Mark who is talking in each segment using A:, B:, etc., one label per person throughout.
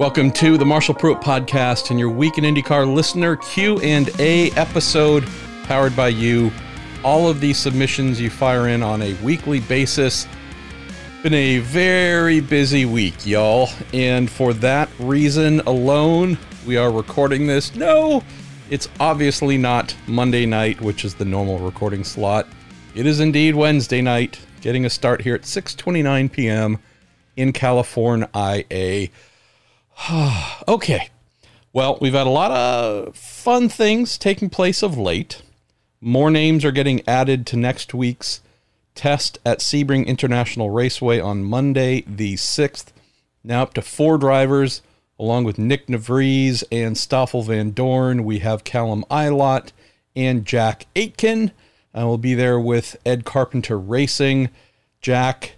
A: Welcome to the Marshall Pruett podcast and your week in IndyCar listener Q and A episode powered by you. All of these submissions you fire in on a weekly basis. Been a very busy week, y'all, and for that reason alone, we are recording this. No, it's obviously not Monday night, which is the normal recording slot. It is indeed Wednesday night, getting a start here at 6:29 p.m. in California, IA. okay. Well, we've had a lot of fun things taking place of late. More names are getting added to next week's test at Sebring International Raceway on Monday, the 6th. Now up to four drivers, along with Nyck de Vries and Stoffel Vandoorne. We have Callum Ilott and Jack Aitken. I will be there with Ed Carpenter Racing, Jack,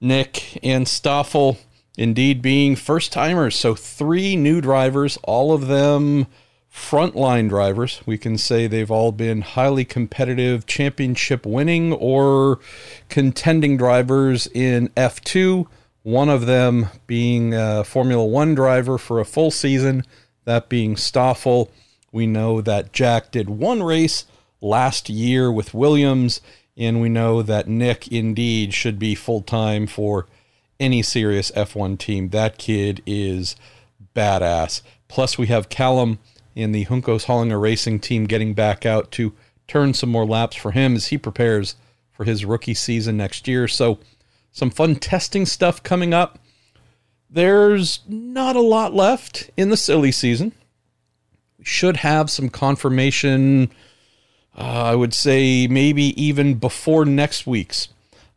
A: Nick, and Stoffel indeed being first timers. So, three new drivers, all of them frontline drivers. We can say they've all been highly competitive, championship winning, or contending drivers in F2. One of them being a Formula One driver for a full season, that being Stoffel. We know that Jack did one race last year with Williams, and we know that Nick indeed should be full time for any serious F1 team. That kid is badass. Plus, we have Callum in the Juncos Hollinger Racing team getting back out to turn some more laps for him as he prepares for his rookie season next year. So, some fun testing stuff coming up. There's not a lot left in the silly season. We should have some confirmation, uh, I would say maybe even before next week's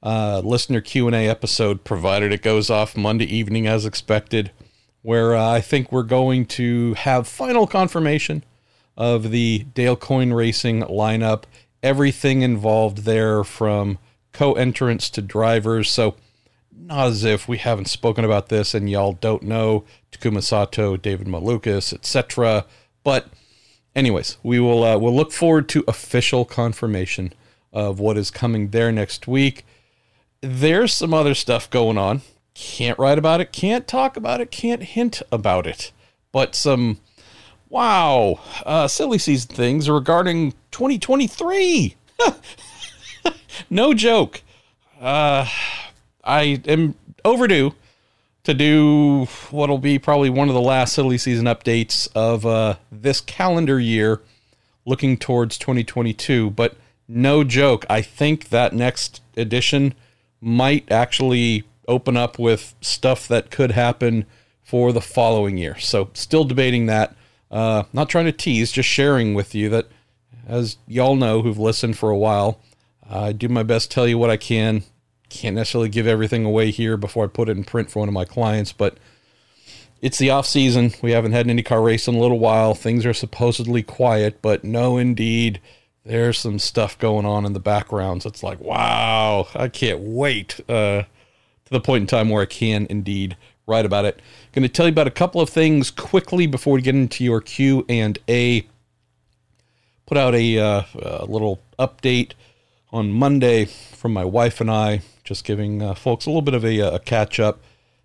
A: uh, listener Q&A episode, provided it goes off Monday evening as expected, where uh, I think we're going to have final confirmation of the Dale Coyne Racing lineup, everything involved there from co-entrants to drivers. So not as if we haven't spoken about this and y'all don't know Takuma Sato, David Malukas, etc. But anyways, we will uh, we'll look forward to official confirmation of what is coming there next week there's some other stuff going on. Can't write about it, can't talk about it, can't hint about it. But some, wow, uh, silly season things regarding 2023. no joke. Uh, I am overdue to do what'll be probably one of the last silly season updates of uh, this calendar year, looking towards 2022. But no joke, I think that next edition might actually open up with stuff that could happen for the following year. So, still debating that. Uh, not trying to tease, just sharing with you that, as y'all know who've listened for a while, I do my best tell you what I can. Can't necessarily give everything away here before I put it in print for one of my clients, but it's the off season. We haven't had an IndyCar race in a little while. Things are supposedly quiet, but no, indeed, there's some stuff going on in the backgrounds. It's like, wow, I can't wait uh, to the point in time where I can indeed write about it. Going to tell you about a couple of things quickly before we get into your Q and A. Put out a, uh, a little update on Monday from my wife and I, just giving uh, folks a little bit of a, a catch up.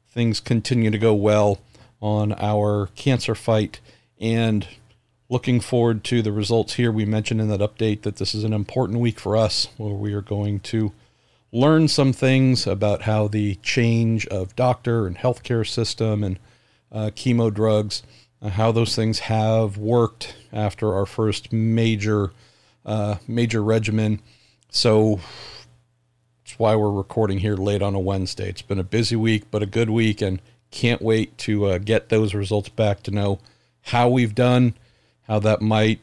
A: Things continue to go well on our cancer fight, and looking forward to the results here. We mentioned in that update that this is an important week for us where we are going to learn some things about how the change of doctor and healthcare system and uh, chemo drugs, uh, how those things have worked after our first major uh, major regimen. So that's why we're recording here late on a Wednesday. It's been a busy week, but a good week, and can't wait to uh, get those results back to know how we've done how that might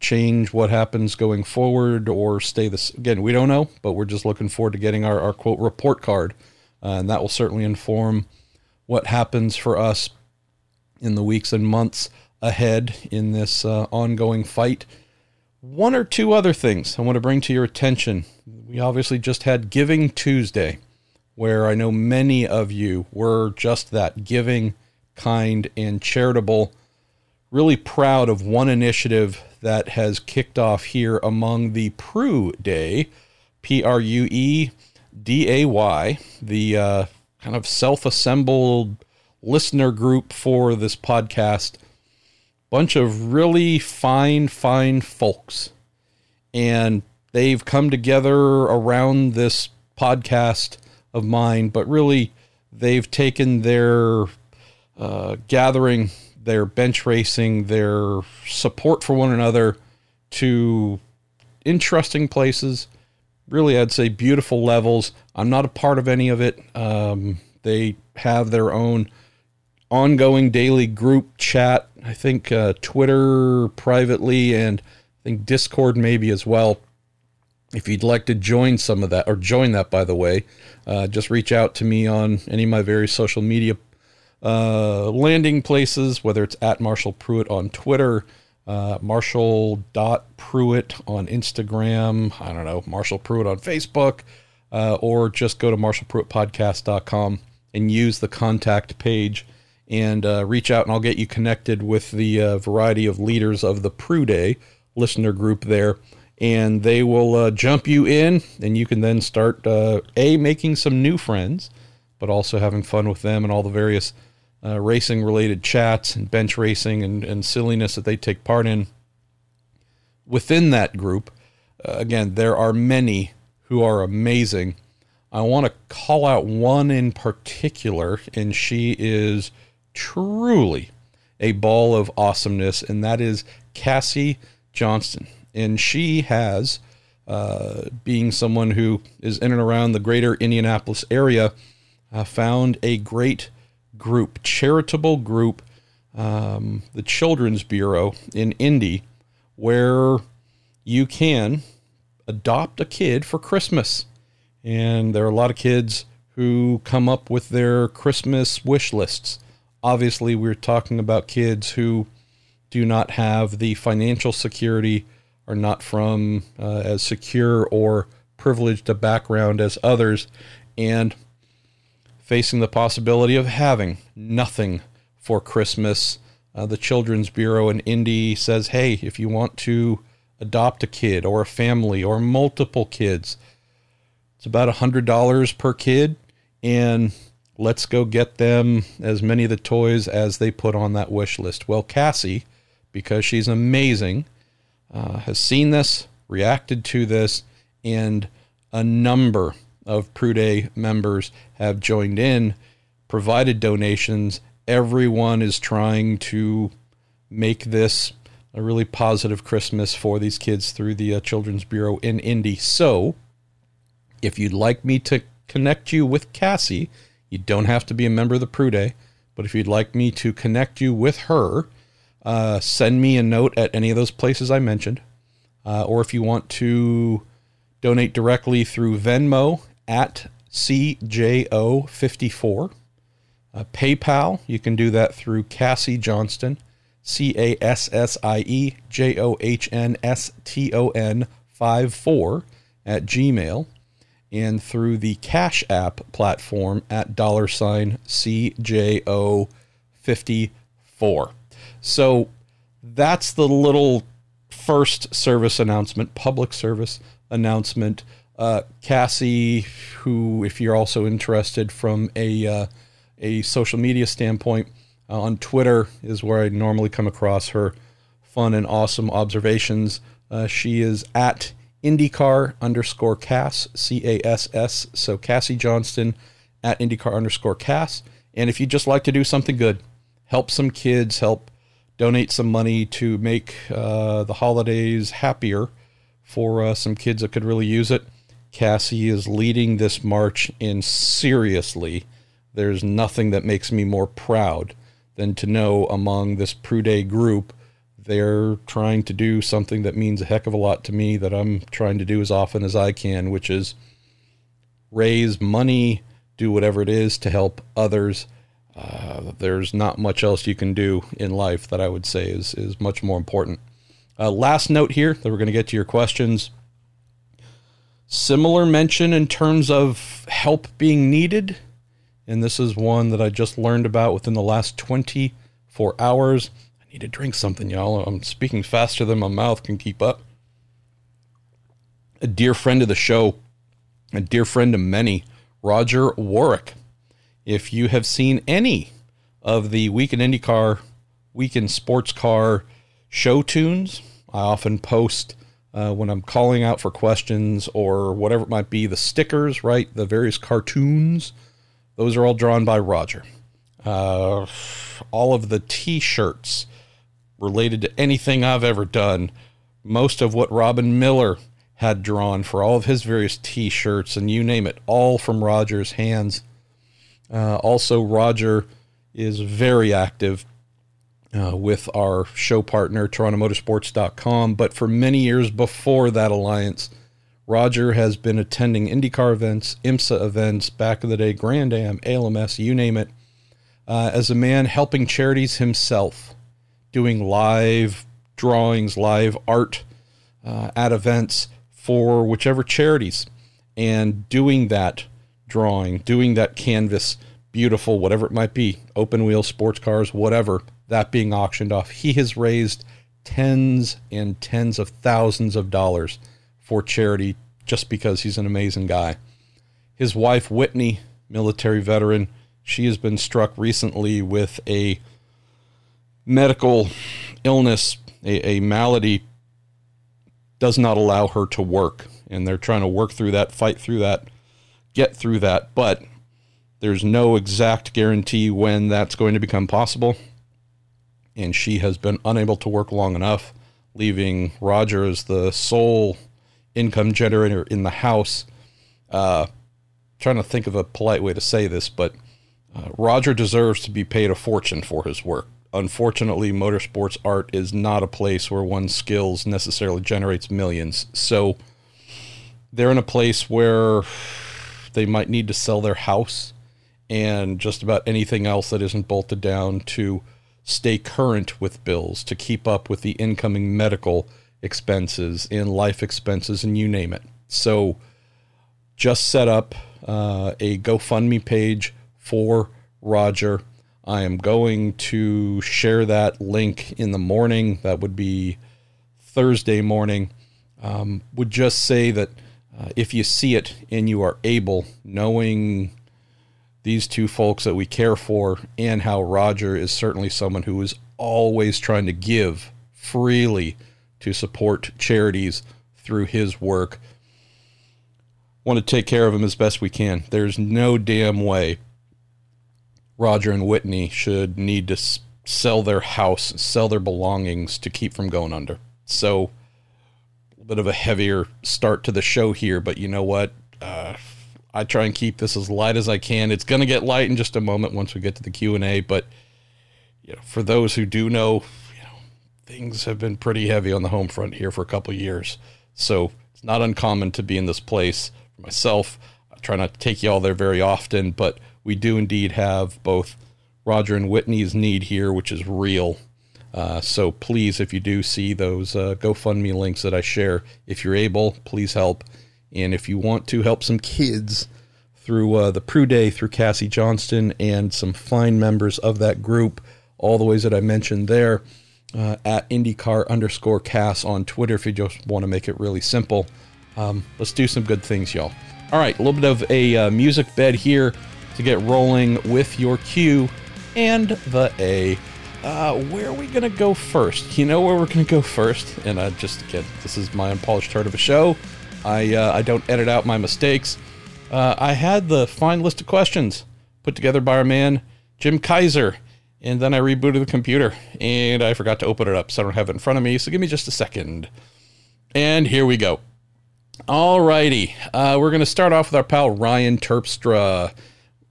A: change what happens going forward or stay this again we don't know but we're just looking forward to getting our, our quote report card. Uh, and that will certainly inform what happens for us in the weeks and months ahead in this uh, ongoing fight. One or two other things i want to bring to your attention. We obviously just had giving tuesday where i know many of you were just that giving kind and charitable really proud of one initiative that has kicked off here among the Prue Day, P R U E D A Y, the uh, kind of self assembled listener group for this podcast. Bunch of really fine, fine folks. And they've come together around this podcast of mine, but really they've taken their uh, gathering, their bench racing, their support for one another to interesting places. Really, I'd say beautiful levels. I'm not a part of any of it. Um, they have their own ongoing daily group chat. I think uh, Twitter privately and I think Discord maybe as well. If you'd like to join some of that, or join that, by the way, uh, just reach out to me on any of my various social media uh, landing places, whether it's at Marshall Pruett on Twitter, uh, Marshall.Pruett on Instagram, I don't know, Marshall Pruett on Facebook, uh, or just go to MarshallPruettPodcast.com and use the contact page and uh, reach out, and I'll get you connected with the uh, variety of leaders of the Prue Day listener group there. And they will uh, jump you in, and you can then start uh, a making some new friends, but also having fun with them and all the various uh, racing related chats and bench racing and, and silliness that they take part in. Within that group, uh, again, there are many who are amazing. I want to call out one in particular, and she is truly a ball of awesomeness, and that is Cassie Johnston and she has, uh, being someone who is in and around the greater Indianapolis area, uh, found a great group, charitable group, um, the Children's Bureau in Indy, where you can adopt a kid for Christmas. And there are a lot of kids who come up with their Christmas wish lists. Obviously, we're talking about kids who do not have the financial security are not from uh, as secure or privileged a background as others, and facing the possibility of having nothing for Christmas. Uh, the Children's Bureau in Indy says, hey, if you want to adopt a kid or a family or multiple kids, it's about $100 per kid, and let's go get them as many of the toys as they put on that wish list. Well, Cassie, because she's amazing, uh, has seen this, reacted to this, and a number of Prue Day members have joined in, provided donations. Everyone is trying to make this a really positive Christmas for these kids through the uh, Children's Bureau in Indy. So, if you'd like me to connect you with Cassie, you don't have to be a member of the Prue Day, but if you'd like me to connect you with her, uh, send me a note at any of those places I mentioned. Uh, or if you want to donate directly through Venmo at CJO54. Uh, PayPal, you can do that through Cassie Johnston, C A S S I E J O H N S T O N 5 4 at Gmail, and through the Cash App platform at dollar sign CJO54. So that's the little first service announcement, public service announcement. Uh, Cassie, who, if you're also interested from a uh, a social media standpoint, uh, on Twitter is where I normally come across her fun and awesome observations. Uh, she is at IndyCar underscore Cass, C A S S. So Cassie Johnston at IndyCar underscore Cass. And if you'd just like to do something good, help some kids, help donate some money to make uh, the holidays happier for uh, some kids that could really use it. Cassie is leading this march, and seriously, there's nothing that makes me more proud than to know among this Prude group they're trying to do something that means a heck of a lot to me that I'm trying to do as often as I can, which is raise money, do whatever it is to help others uh, there's not much else you can do in life that I would say is is much more important. Uh, last note here that we're going to get to your questions. Similar mention in terms of help being needed, and this is one that I just learned about within the last 24 hours. I need to drink something, y'all. I'm speaking faster than my mouth can keep up. A dear friend of the show, a dear friend of many, Roger Warwick if you have seen any of the Week in IndyCar, Week in Sports Car show tunes. I often post uh, when I'm calling out for questions or whatever it might be, the stickers, right? The various cartoons. Those are all drawn by Roger. Uh, all of the t shirts related to anything I've ever done. Most of what Robin Miller had drawn for all of his various t shirts and you name it, all from Roger's hands. Uh, also, Roger is very active uh, with our show partner, TorontoMotorsports.com. But for many years before that alliance, Roger has been attending IndyCar events, IMSA events, back in the day, Grand Am, ALMS, you name it, uh, as a man helping charities himself, doing live drawings, live art uh, at events for whichever charities, and doing that drawing, doing that canvas, beautiful, whatever it might be, open wheel, sports cars, whatever, that being auctioned off. He has raised tens and tens of thousands of dollars for charity just because he's an amazing guy. His wife, Whitney, military veteran, she has been struck recently with a medical illness, a, a malady does not allow her to work. And they're trying to work through that, fight through that, get through that. But there's no exact guarantee when that's going to become possible. And she has been unable to work long enough, leaving Roger as the sole income generator in the house. Uh, trying to think of a polite way to say this, but uh, Roger deserves to be paid a fortune for his work. Unfortunately, motorsports art is not a place where one's skills necessarily generates millions. So they're in a place where they might need to sell their house and just about anything else that isn't bolted down to stay current with bills, to keep up with the incoming medical expenses and life expenses and you name it. So just set up uh, a GoFundMe page for Roger. I am going to share that link in the morning. That would be Thursday morning. Um, would just say that uh, if you see it and you are able, knowing these two folks that we care for and how Roger is certainly someone who is always trying to give freely to support charities through his work. Want to take care of him as best we can. There's no damn way Roger and Whitney should need to sell their house, sell their belongings to keep from going under. So, a bit of a heavier start to the show here, but you know what? Uh, I try and keep this as light as I can. It's going to get light in just a moment once we get to the Q and A, but you know, for those who do know, you know, things have been pretty heavy on the home front here for a couple years. So it's not uncommon to be in this place for myself. I try not to take you all there very often, but we do indeed have both Roger and Whitney's need here, which is real. Uh, so please, if you do see those uh, GoFundMe links that I share, if you're able, please help. And if you want to help some kids through uh, the Prue Day, through Cassie Johnston, and some fine members of that group, all the ways that I mentioned there, uh, at IndyCar underscore Cass on Twitter if you just want to make it really simple. Um, let's do some good things, y'all. All right, a little bit of a uh, music bed here to get rolling with your Q and the A. Uh, where are we going to go first? You know where we're going to go first? And I just again, this is my unpolished heart of a show. I, uh, I don't edit out my mistakes. Uh, I had the fine list of questions put together by our man, Jim Kaiser and then I rebooted the computer and I forgot to open it up, so I don't have it in front of me. So give me just a second. And here we go. Alrighty, uh, we're going to start off with our pal Ryan Terpstra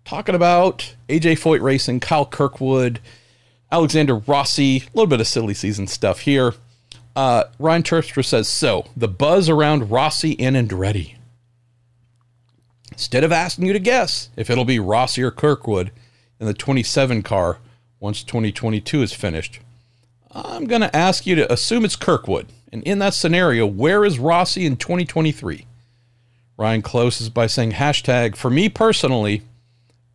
A: talking about AJ Foyt Racing, Kyle Kirkwood, Alexander Rossi, a little bit of silly season stuff here. Uh, Ryan Terpstra says, So, the buzz around Rossi and Andretti. Instead of asking you to guess if it'll be Rossi or Kirkwood in the 27 car, once 2022 is finished. I'm going to ask you to assume it's Kirkwood. And in that scenario, where is Rossi in 2023? Ryan closes by saying hashtag, for me personally,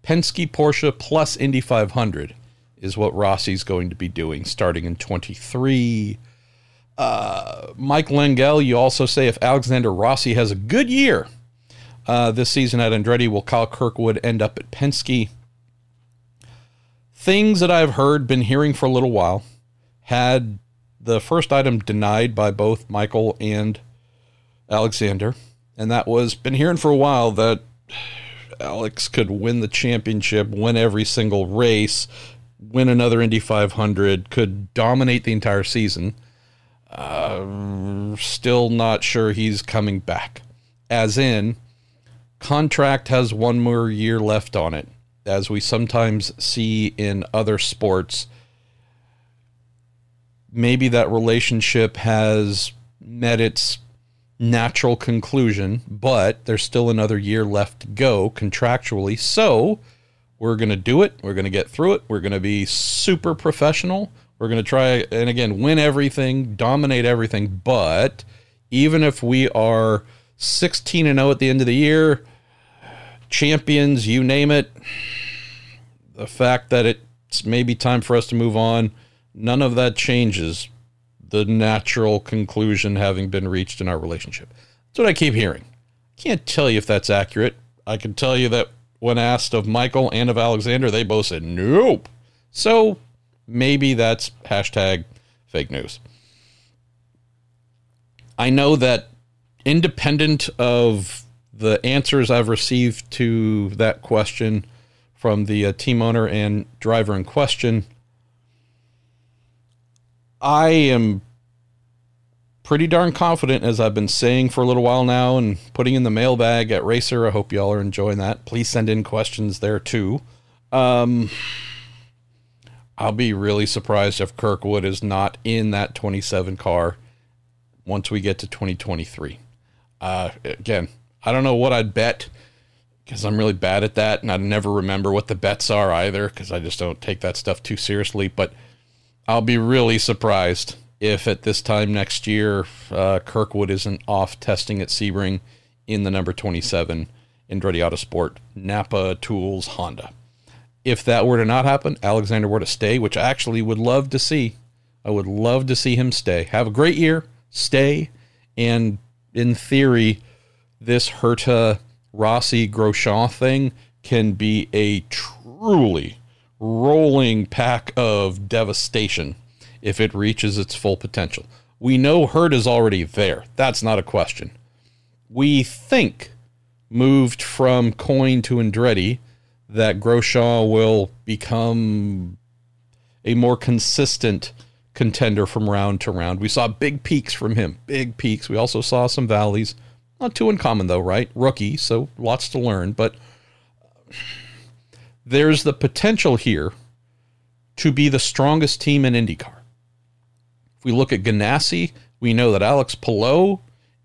A: Penske Porsche plus Indy 500 is what Rossi's going to be doing starting in 23. Uh, Mike Lengel, you also say if Alexander Rossi has a good year uh, this season at Andretti, will Kyle Kirkwood end up at Penske? things that I've heard, been hearing for a little while, had the first item denied by both Michael and Alexander, and that was been hearing for a while that Alex could win the championship, win every single race, win another Indy 500, could dominate the entire season. Uh, still not sure he's coming back. As in, contract has one more year left on it, as we sometimes see in other sports. Maybe that relationship has met its natural conclusion, but there's still another year left to go contractually. So we're going to do it. We're going to get through it. We're going to be super professional. We're going to try and again win everything, dominate everything. But even if we are 16 and 0 at the end of the year, champions, you name it, the fact that it's maybe time for us to move on, none of that changes the natural conclusion having been reached in our relationship. That's what I keep hearing. Can't tell you if that's accurate. I can tell you that when asked of Michael and of Alexander, they both said nope. So maybe that's hashtag fake news. I know that independent of the answers I've received to that question from the uh, team owner and driver in question, I am pretty darn confident, as I've been saying for a little while now and putting in the mailbag at Racer. I hope y'all are enjoying that. Please send in questions there too. Um, I'll be really surprised if Kirkwood is not in that 27 car once we get to 2023. Uh, again, I don't know what I'd bet because I'm really bad at that and I never remember what the bets are either because I just don't take that stuff too seriously. But I'll be really surprised if at this time next year uh, Kirkwood isn't off testing at Sebring in the number 27 Andretti Autosport Napa Tools Honda. If that were to not happen, Alexander were to stay, which I actually would love to see. I would love to see him stay. Have a great year, stay, and in theory, this Herta Rossi Grosjean thing can be a truly rolling pack of devastation if it reaches its full potential. We know Herta is already there. That's not a question. We think moved from Coyne to Andretti that Grosjean will become a more consistent contender from round to round. We saw big peaks from him, big peaks. We also saw some valleys. Not too uncommon though, right? Rookie, so lots to learn, but there's the potential here to be the strongest team in IndyCar. If we look at Ganassi, we know that Alex Palou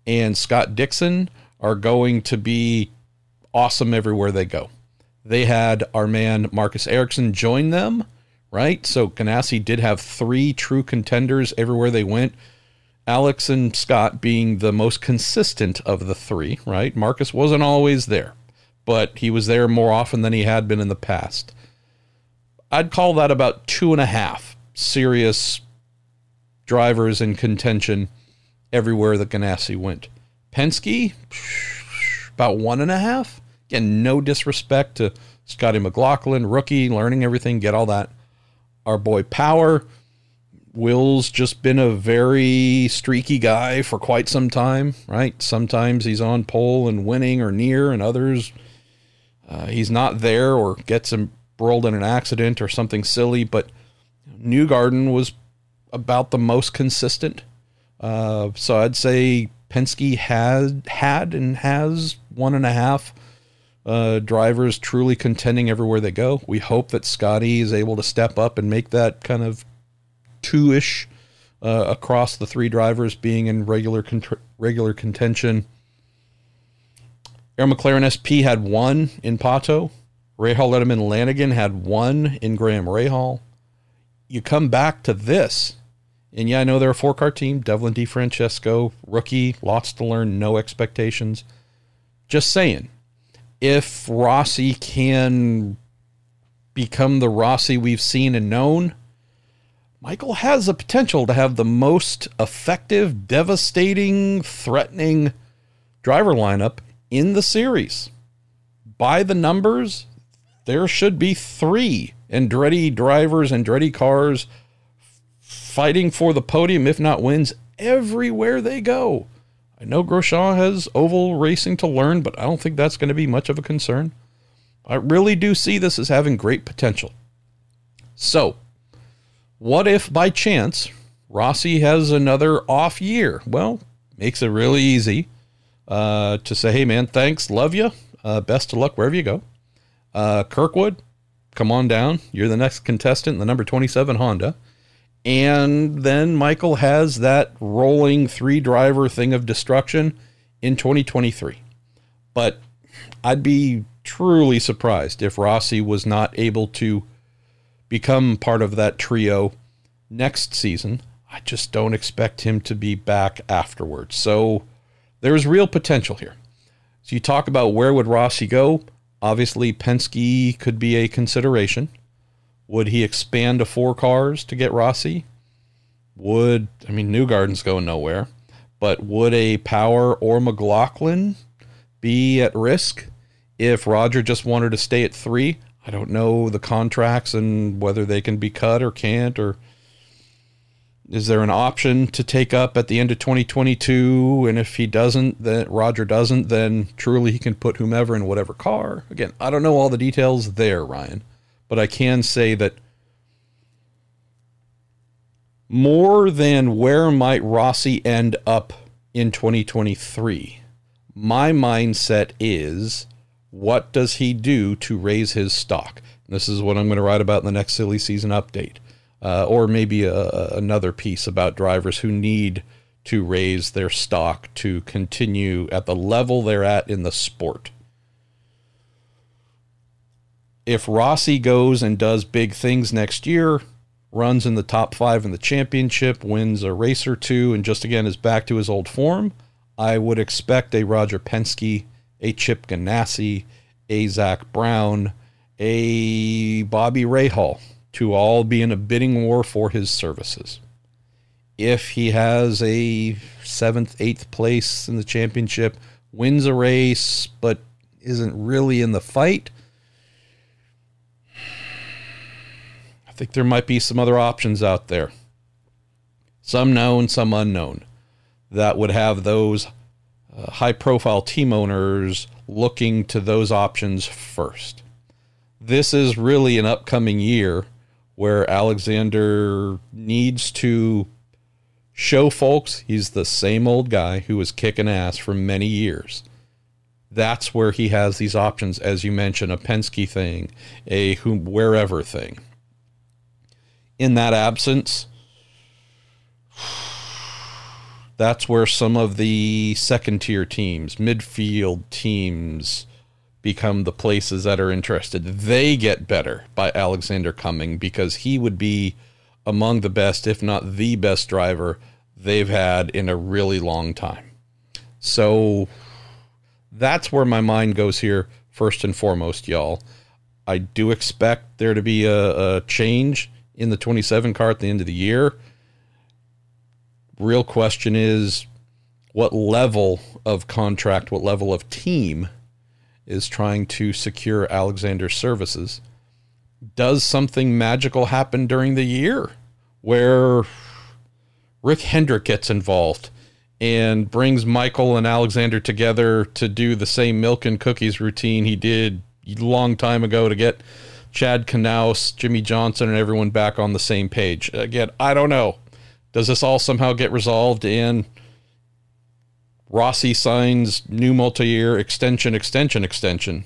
A: and Scott Dixon are going to be awesome everywhere they go. They had our man Marcus Ericsson join them, right? So Ganassi did have three true contenders everywhere they went. Alex and Scott being the most consistent of the three, right? Marcus wasn't always there but he was there more often than he had been in the past. I'd call that about two and a half serious drivers in contention everywhere that Ganassi went. Penske, about one and a half. Again, no disrespect to Scotty McLaughlin, rookie, learning everything, get all that. Our boy Power, Will's just been a very streaky guy for quite some time, right? Sometimes he's on pole and winning or near, and others uh, he's not there or gets embroiled in an accident or something silly, but Newgarden was about the most consistent. Uh, so I'd say Penske had had and has one and a half uh, drivers truly contending everywhere they go. We hope that Scotty is able to step up and make that kind of two ish uh, across the three drivers being in regular con- regular contention. Arrow McLaren SP had one in Pato. Rahal Letterman Lanigan had one in Graham Rahal. You come back to this, and yeah, I know they're a four car team. Devlin DeFrancesco, rookie, lots to learn, no expectations. Just saying, if Rossi can become the Rossi we've seen and known, Michael has the potential to have the most effective, devastating, threatening driver lineup in the series. By the numbers, there should be three Andretti drivers, Andretti cars fighting for the podium, if not wins, everywhere they go. I know Grosjean has oval racing to learn, but I don't think that's going to be much of a concern. I really do see this as having great potential. So, what if by chance Rossi has another off year? Well, makes it really easy uh, to say, hey, man, thanks, love you, uh, best of luck wherever you go. Uh, Kirkwood, come on down. You're the next contestant in the number 27 Honda. And then Michael has that rolling three driver thing of destruction in 2023. But I'd be truly surprised if Rossi was not able to become part of that trio next season. I just don't expect him to be back afterwards. So there's real potential here. So you talk about where would Rossi go? Obviously, Penske could be a consideration. Would he expand to four cars to get Rossi? Would I mean Newgarden's going nowhere, but would a Power or McLaughlin be at risk if Roger just wanted to stay at three? I don't know the contracts and whether they can be cut or can't, or is there an option to take up at the end of 2022? And if he doesn't, then Roger doesn't, then truly he can put whomever in whatever car. Again, I don't know all the details there, Ryan, but I can say that more than where might Rossi end up in 2023, my mindset is what does he do to raise his stock? This is what I'm going to write about in the next silly season update, uh, or maybe a, another piece about drivers who need to raise their stock to continue at the level they're at in the sport. If Rossi goes and does big things next year, runs in the top five in the championship, wins a race or two, and just again is back to his old form, I would expect a Roger Penske, a Chip Ganassi, a Zak Brown, a Bobby Rahal to all be in a bidding war for his services. If he has a seventh, eighth place in the championship, wins a race, but isn't really in the fight, I think there might be some other options out there. Some known, some unknown, that would have those uh, high profile team owners looking to those options first. This is really an upcoming year where Alexander needs to show folks he's the same old guy who was kicking ass for many years. That's where he has these options, as you mentioned, a Penske thing, a whom wherever thing in that absence, that's where some of the second tier teams, midfield teams, become the places that are interested. They get better by Alexander coming because he would be among the best, if not the best driver they've had in a really long time. So that's where my mind goes here, first and foremost, y'all. I do expect there to be a, a change in the 27 car at the end of the year. Real question is what level of contract, what level of team is trying to secure Alexander's services? Does something magical happen during the year where Rick Hendrick gets involved and brings Michael and Alexander together to do the same milk and cookies routine he did a long time ago to get Chad Knaus, Jimmie Johnson, and everyone back on the same page. Again, I don't know. Does this all somehow get resolved in Rossi signs new multi-year extension, extension, extension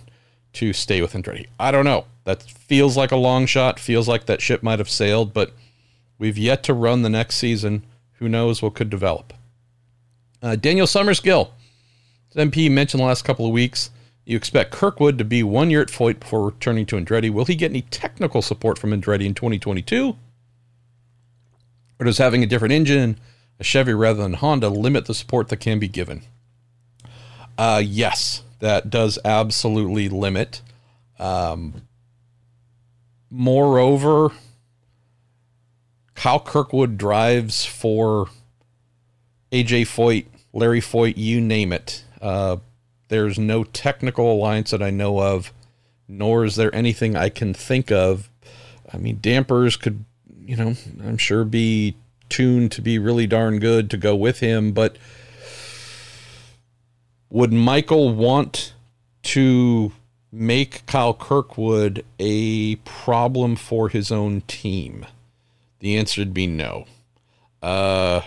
A: to stay with Andretti? I don't know. That feels like a long shot. Feels like that ship might have sailed, but we've yet to run the next season. Who knows what could develop? Uh, Daniel Summerskill, MP mentioned the last couple of weeks you expect Kirkwood to be one year at Foyt before returning to Andretti. Will he get any technical support from Andretti in 2022? Or does having a different engine, a Chevy rather than Honda, limit the support that can be given? Uh, yes, that does absolutely limit. Um, moreover, Kyle Kirkwood drives for AJ Foyt, Larry Foyt, you name it. Uh, there's no technical alliance that I know of, nor is there anything I can think of I mean, dampers could, you know, I'm sure be tuned to be really darn good to go with him, but would Michael want to make Kyle Kirkwood a problem for his own team? The answer would be no. Uh,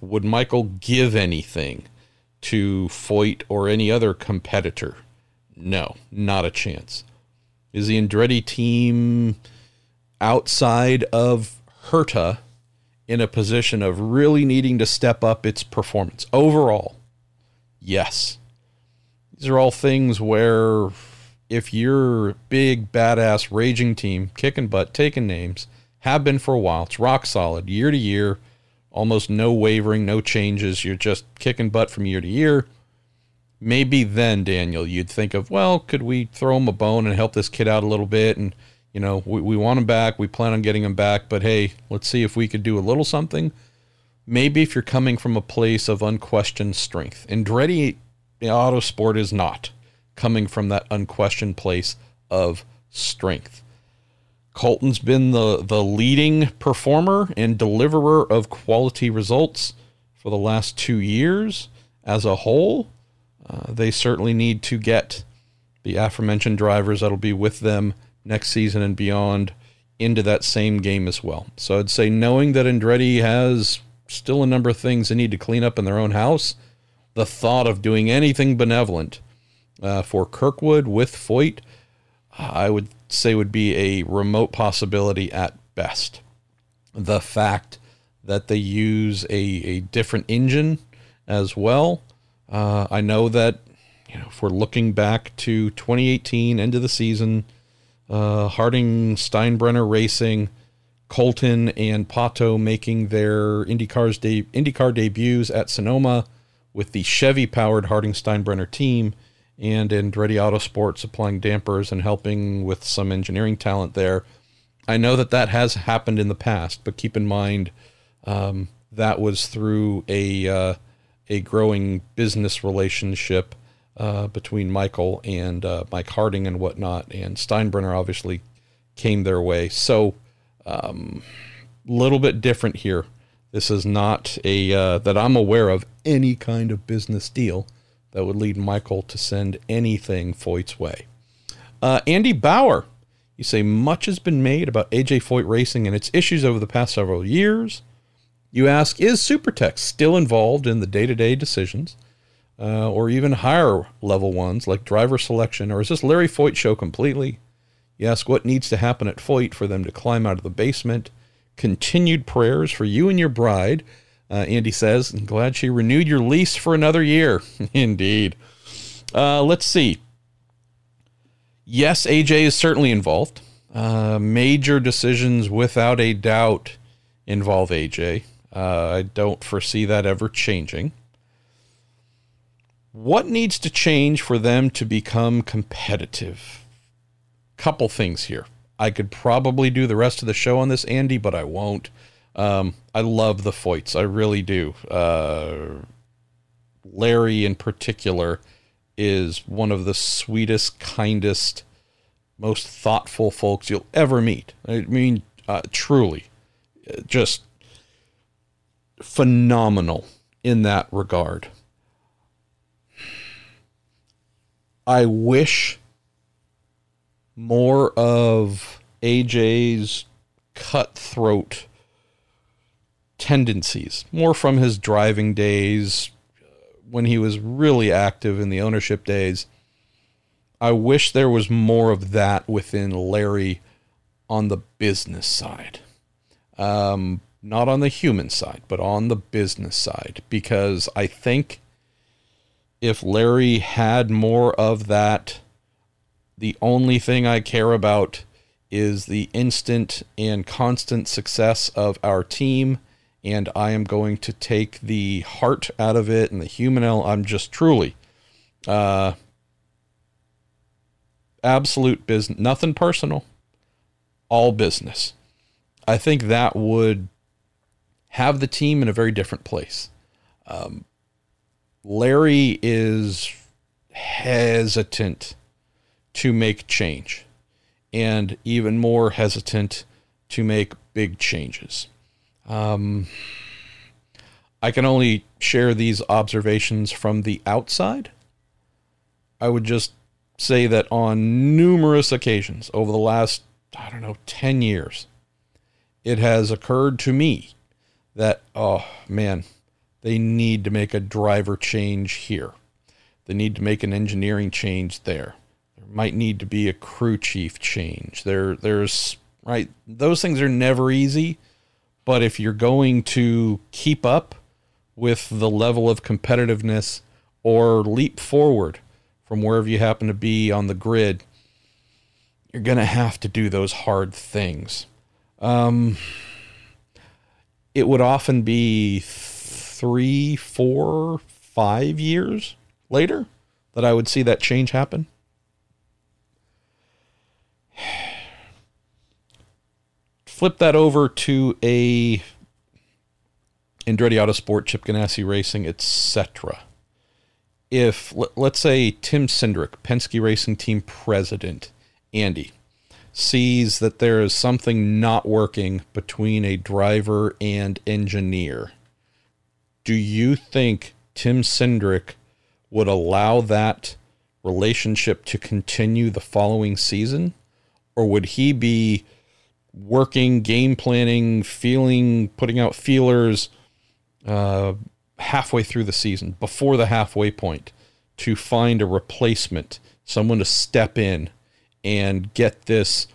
A: would Michael give anything to Foyt or any other competitor? No, not a chance. Is the Andretti team outside of Herta in a position of really needing to step up its performance overall? Yes. These are all things where if you're big, badass, raging team, kicking butt, taking names, have been for a while, it's rock solid, year to year, almost no wavering, no changes. You're just kicking butt from year to year. Maybe then, Daniel, you'd think of, well, could we throw him a bone and help this kid out a little bit? And, you know, we, we want him back. We plan on getting him back. But hey, let's see if we could do a little something. Maybe if you're coming from a place of unquestioned strength. Andretti Autosport is not coming from that unquestioned place of strength. Colton's been the, the leading performer and deliverer of quality results for the last two years as a whole. Uh, they certainly need to get the aforementioned drivers that'll be with them next season and beyond into that same game as well. So I'd say knowing that Andretti has still a number of things they need to clean up in their own house, the thought of doing anything benevolent uh, for Kirkwood with Foyt, I would say would be a remote possibility at best. The fact that they use a, a different engine as well. Uh, I know that you know if we're looking back to 2018 end of the season, uh, Harding Steinbrenner Racing, Colton and Pato making their IndyCar's de- IndyCar debuts at Sonoma with the Chevy powered Harding Steinbrenner team and Andretti Autosport supplying dampers and helping with some engineering talent there. I know that that has happened in the past, but keep in mind um, that was through a uh, a growing business relationship uh, between Michael and uh, Mike Harding and whatnot, and Steinbrenner obviously came their way. So, a um, little bit different here. This is not a uh, that I'm aware of any kind of business deal that would lead Michael to send anything Foyt's way. Uh, Andy Bauer, you say much has been made about AJ Foyt Racing and its issues over the past several years. You ask, is Super Tex still involved in the day to day decisions, uh, or even higher level ones like driver selection, or is this Larry Foyt show completely? You ask, what needs to happen at Foyt for them to climb out of the basement? Continued prayers for you and your bride uh, Andy says, I'm glad she renewed your lease for another year. Indeed. Uh, let's see. Yes, AJ is certainly involved. Uh, major decisions, without a doubt, involve AJ. Uh, I don't foresee that ever changing. What needs to change for them to become competitive? Couple things here. I could probably do the rest of the show on this, Andy, but I won't. Um, I love the Foyts. I really do. Uh, Larry, in particular, is one of the sweetest, kindest, most thoughtful folks you'll ever meet. I mean, uh, truly, just phenomenal in that regard. I wish more of AJ's cutthroat tendencies, more from his driving days when he was really active in the ownership days. I wish there was more of that within Larry on the business side. Um, not on the human side, but on the business side, because I think if Larry had more of that, the only thing I care about is the instant and constant success of our team and I am going to take the heart out of it and the human element. I'm just truly uh, absolute business, nothing personal, all business. I think that would have the team in a very different place. Um, Larry is hesitant to make change. and even more hesitant to make big changes. Um, I can only share these observations from the outside. I would just say that on numerous occasions over the last, I don't know, 10 years, it has occurred to me that, oh man, they need to make a driver change here. They need to make an engineering change there. There might need to be a crew chief change. There, there's right. Those things are never easy, but if you're going to keep up with the level of competitiveness or leap forward from wherever you happen to be on the grid, you're going to have to do those hard things. Um, it would often be three, four, five years later that I would see that change happen. Flip that over to a Andretti Autosport, Chip Ganassi Racing, etc. If let's say Tim Cindric, Penske Racing Team President, Andy, sees that there is something not working between a driver and engineer, do you think Tim Cindric would allow that relationship to continue the following season? Or would he be working, game planning, feeling, putting out feelers uh, halfway through the season, before the halfway point, to find a replacement, someone to step in and get this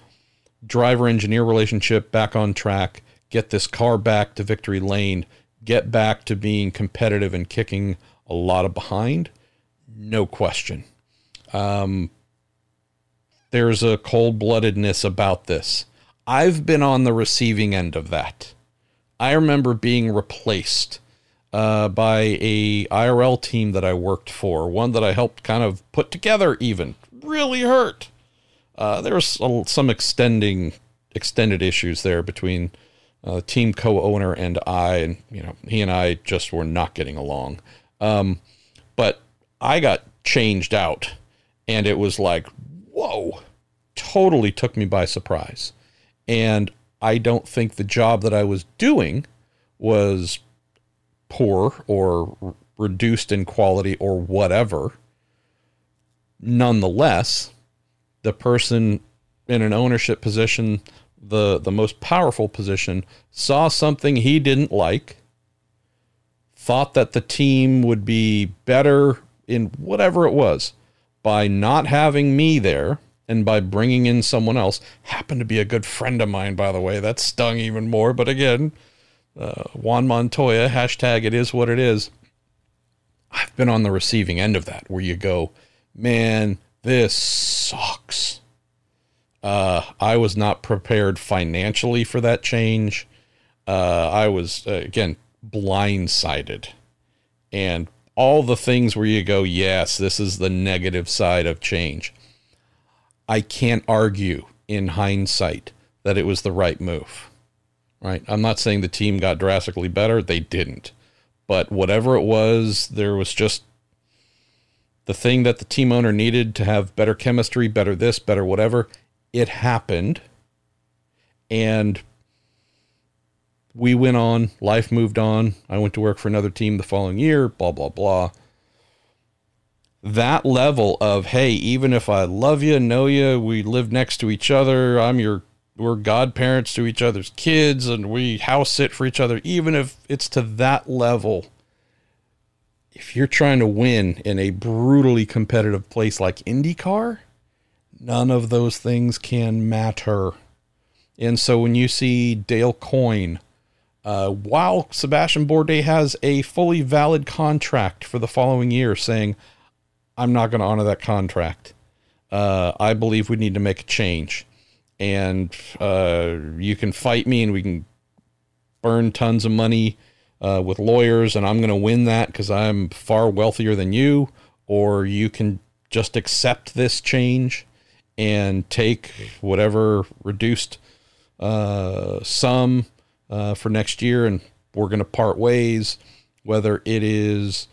A: driver engineer relationship back on track, get this car back to victory lane, get back to being competitive and kicking a lot of behind? No question. Um, there's a cold bloodedness about this. I've been on the receiving end of that. I remember being replaced uh, by a IRL team that I worked for, one that I helped kind of put together. Even really hurt. Uh, there was some extending extended issues there between uh, team co-owner and I, and you know he and I just were not getting along. Um, but I got changed out, and it was like, whoa, totally took me by surprise. And I don't think the job that I was doing was poor or reduced in quality or whatever. Nonetheless, the person in an ownership position, the, the most powerful position, saw something he didn't like, thought that the team would be better in whatever it was by not having me there and by bringing in someone else. Happened to be a good friend of mine, by the way. That stung even more. But again, uh, Juan Montoya, hashtag it is what it is. I've been on the receiving end of that where you go, man, this sucks. Uh, I was not prepared financially for that change. Uh, I was, uh, again, blindsided. And all the things where you go, yes, this is the negative side of change. I can't argue in hindsight that it was the right move. Right? I'm not saying the team got drastically better, they didn't. But whatever it was, there was just the thing that the team owner needed to have better chemistry, better this, better whatever. It happened. And we went on, life moved on. I went to work for another team the following year, blah, blah, blah. That level of, hey, even if I love you, know you, we live next to each other, I'm your, we're godparents to each other's kids, and we house sit for each other, even if it's to that level, if you're trying to win in a brutally competitive place like IndyCar, none of those things can matter. And so when you see Dale Coyne uh, while Sebastian Bourdais has a fully valid contract for the following year, saying, I'm not going to honor that contract. Uh, I believe we need to make a change. And uh, you can fight me and we can burn tons of money uh, with lawyers, and I'm going to win that because I'm far wealthier than you. Or you can just accept this change and take whatever reduced uh, sum uh, for next year, and we're going to part ways. Whether it is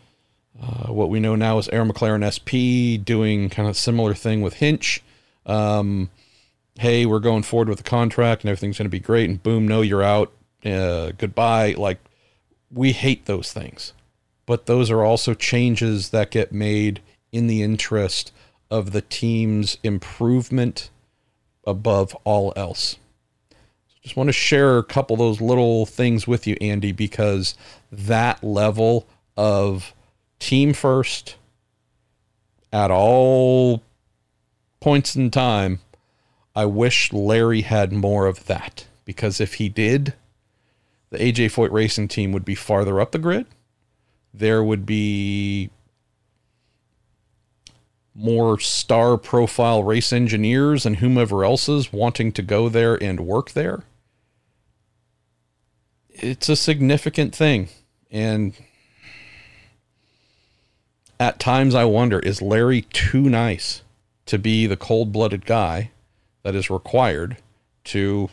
A: uh, what we know now is Arrow McLaren SP doing kind of similar thing with Hinch, um, hey, we're going forward with the contract and everything's going to be great, and boom, no, you're out, uh, goodbye. Like, we hate those things. But those are also changes that get made in the interest of the team's improvement above all else. Just want to share a couple of those little things with you, Andy, because that level of team first at all points in time, I wish Larry had more of that. Because if he did, the AJ Foyt racing team would be farther up the grid. There would be more star profile race engineers and whomever else is wanting to go there and work there it's a significant thing. And at times I wonder is Larry too nice to be the cold blooded guy that is required to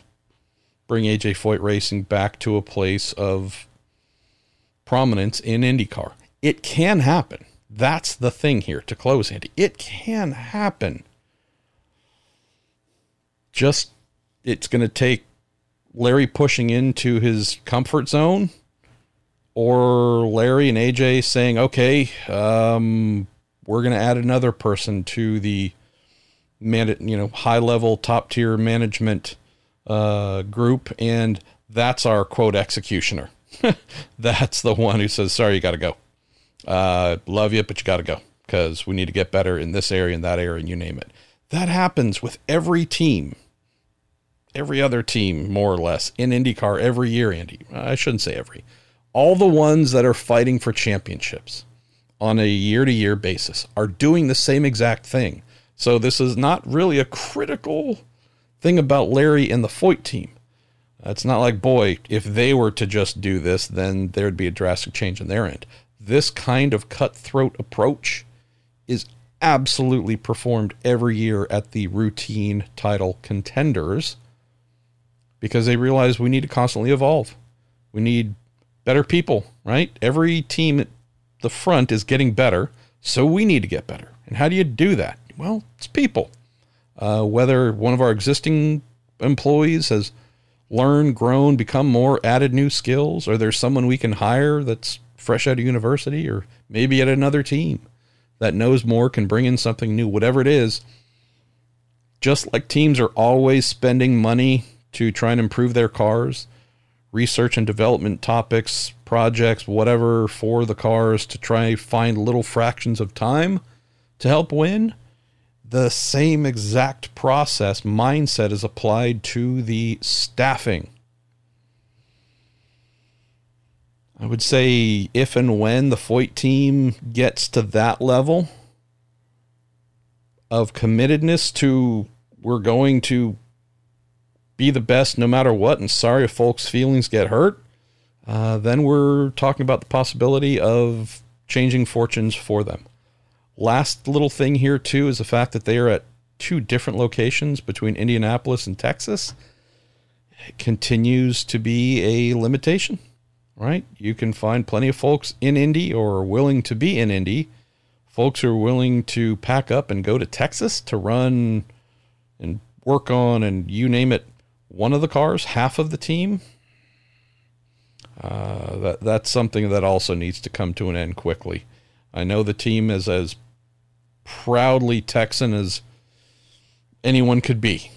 A: bring AJ Foyt Racing back to a place of prominence in IndyCar? It can happen. That's the thing here to close, Andy. It can happen. Just it's going to take Larry pushing into his comfort zone or Larry and AJ saying, okay, um, we're going to add another person to the man, you know, high level, top tier management uh, group, and that's our quote executioner. that's the one who says, sorry, you got to go. Uh, love you, but you got to go because we need to get better in this area and that area, and you name it. That happens with every team every other team, more or less, in IndyCar every year, Andy. I shouldn't say every. All the ones that are fighting for championships on a year to year basis are doing the same exact thing. So this is not really a critical thing about Larry and the Foyt team. It's not like, boy, if they were to just do this, then there'd be a drastic change on their end. This kind of cutthroat approach is absolutely performed every year at the routine title contenders because they realize we need to constantly evolve. We need better people, right? Every team at the front is getting better, so we need to get better. And how do you do that? Well, it's people. Uh, whether one of our existing employees has learned, grown, become more, added new skills, or there's someone we can hire that's fresh out of university, or maybe at another team that knows more, can bring in something new, whatever it is. Just like teams are always spending money to try and improve their cars, research and development topics, projects, whatever for the cars to try find little fractions of time to help win. The same exact process mindset is applied to the staffing. I would say if and when the Foyt team gets to that level of committedness to we're going to be the best no matter what, and sorry if folks' feelings get hurt, uh, then we're talking about the possibility of changing fortunes for them. Last little thing here, too, is the fact that they are at two different locations between Indianapolis and Texas. It continues to be a limitation, right? You can find plenty of folks in Indy or willing to be in Indy, folks who are willing to pack up and go to Texas to run and work on and you name it one of the cars, half of the team. Uh, that that's something that also needs to come to an end quickly. I know the team is as proudly Texan as anyone could be.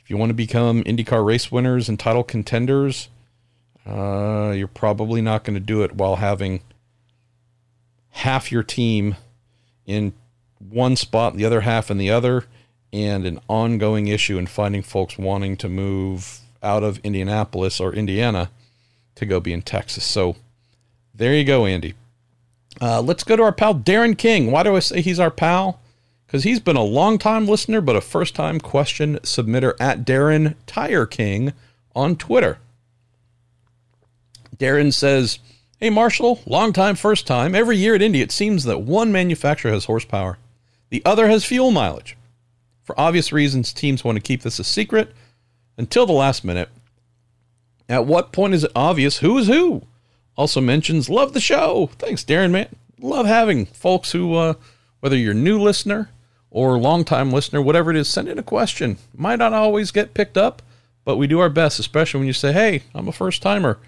A: If you want to become IndyCar race winners and title contenders, uh, you're probably not going to do it while having half your team in one spot, the other half in the other, and an ongoing issue in finding folks wanting to move out of Indianapolis or Indiana to go be in Texas. So there you go, Andy. Uh, let's go to our pal Darren King. Why do I say he's our pal? Because he's been a long time listener, but a first time question submitter at Darren Tire King on Twitter. Darren says, Hey Marshall, long time, first time. Every year at Indy, it seems that one manufacturer has horsepower, the other has fuel mileage. For obvious reasons, teams want to keep this a secret until the last minute. At what point is it obvious who is who? Also mentions, love the show. Thanks, Darren, man. Love having folks who, uh, whether you're new listener or longtime listener, whatever it is, send in a question. Might not always get picked up, but we do our best, especially when you say, "Hey, I'm a first timer,"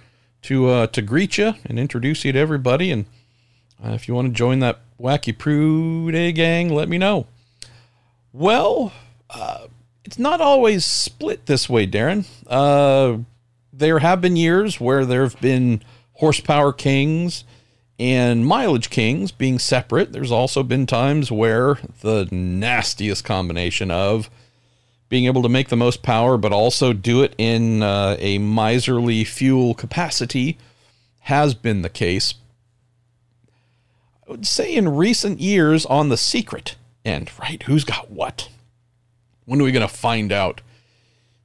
A: to uh, to greet you and introduce you to everybody. And uh, if you want to join that wacky prude gang, let me know. Well, uh, it's not always split this way, Darren. Uh, there have been years where there have been horsepower kings and mileage kings being separate. There's also been times where the nastiest combination of being able to make the most power, but also do it in uh, a miserly fuel capacity has been the case. I would say in recent years on the secret end, right? Who's got what? When are we going to find out?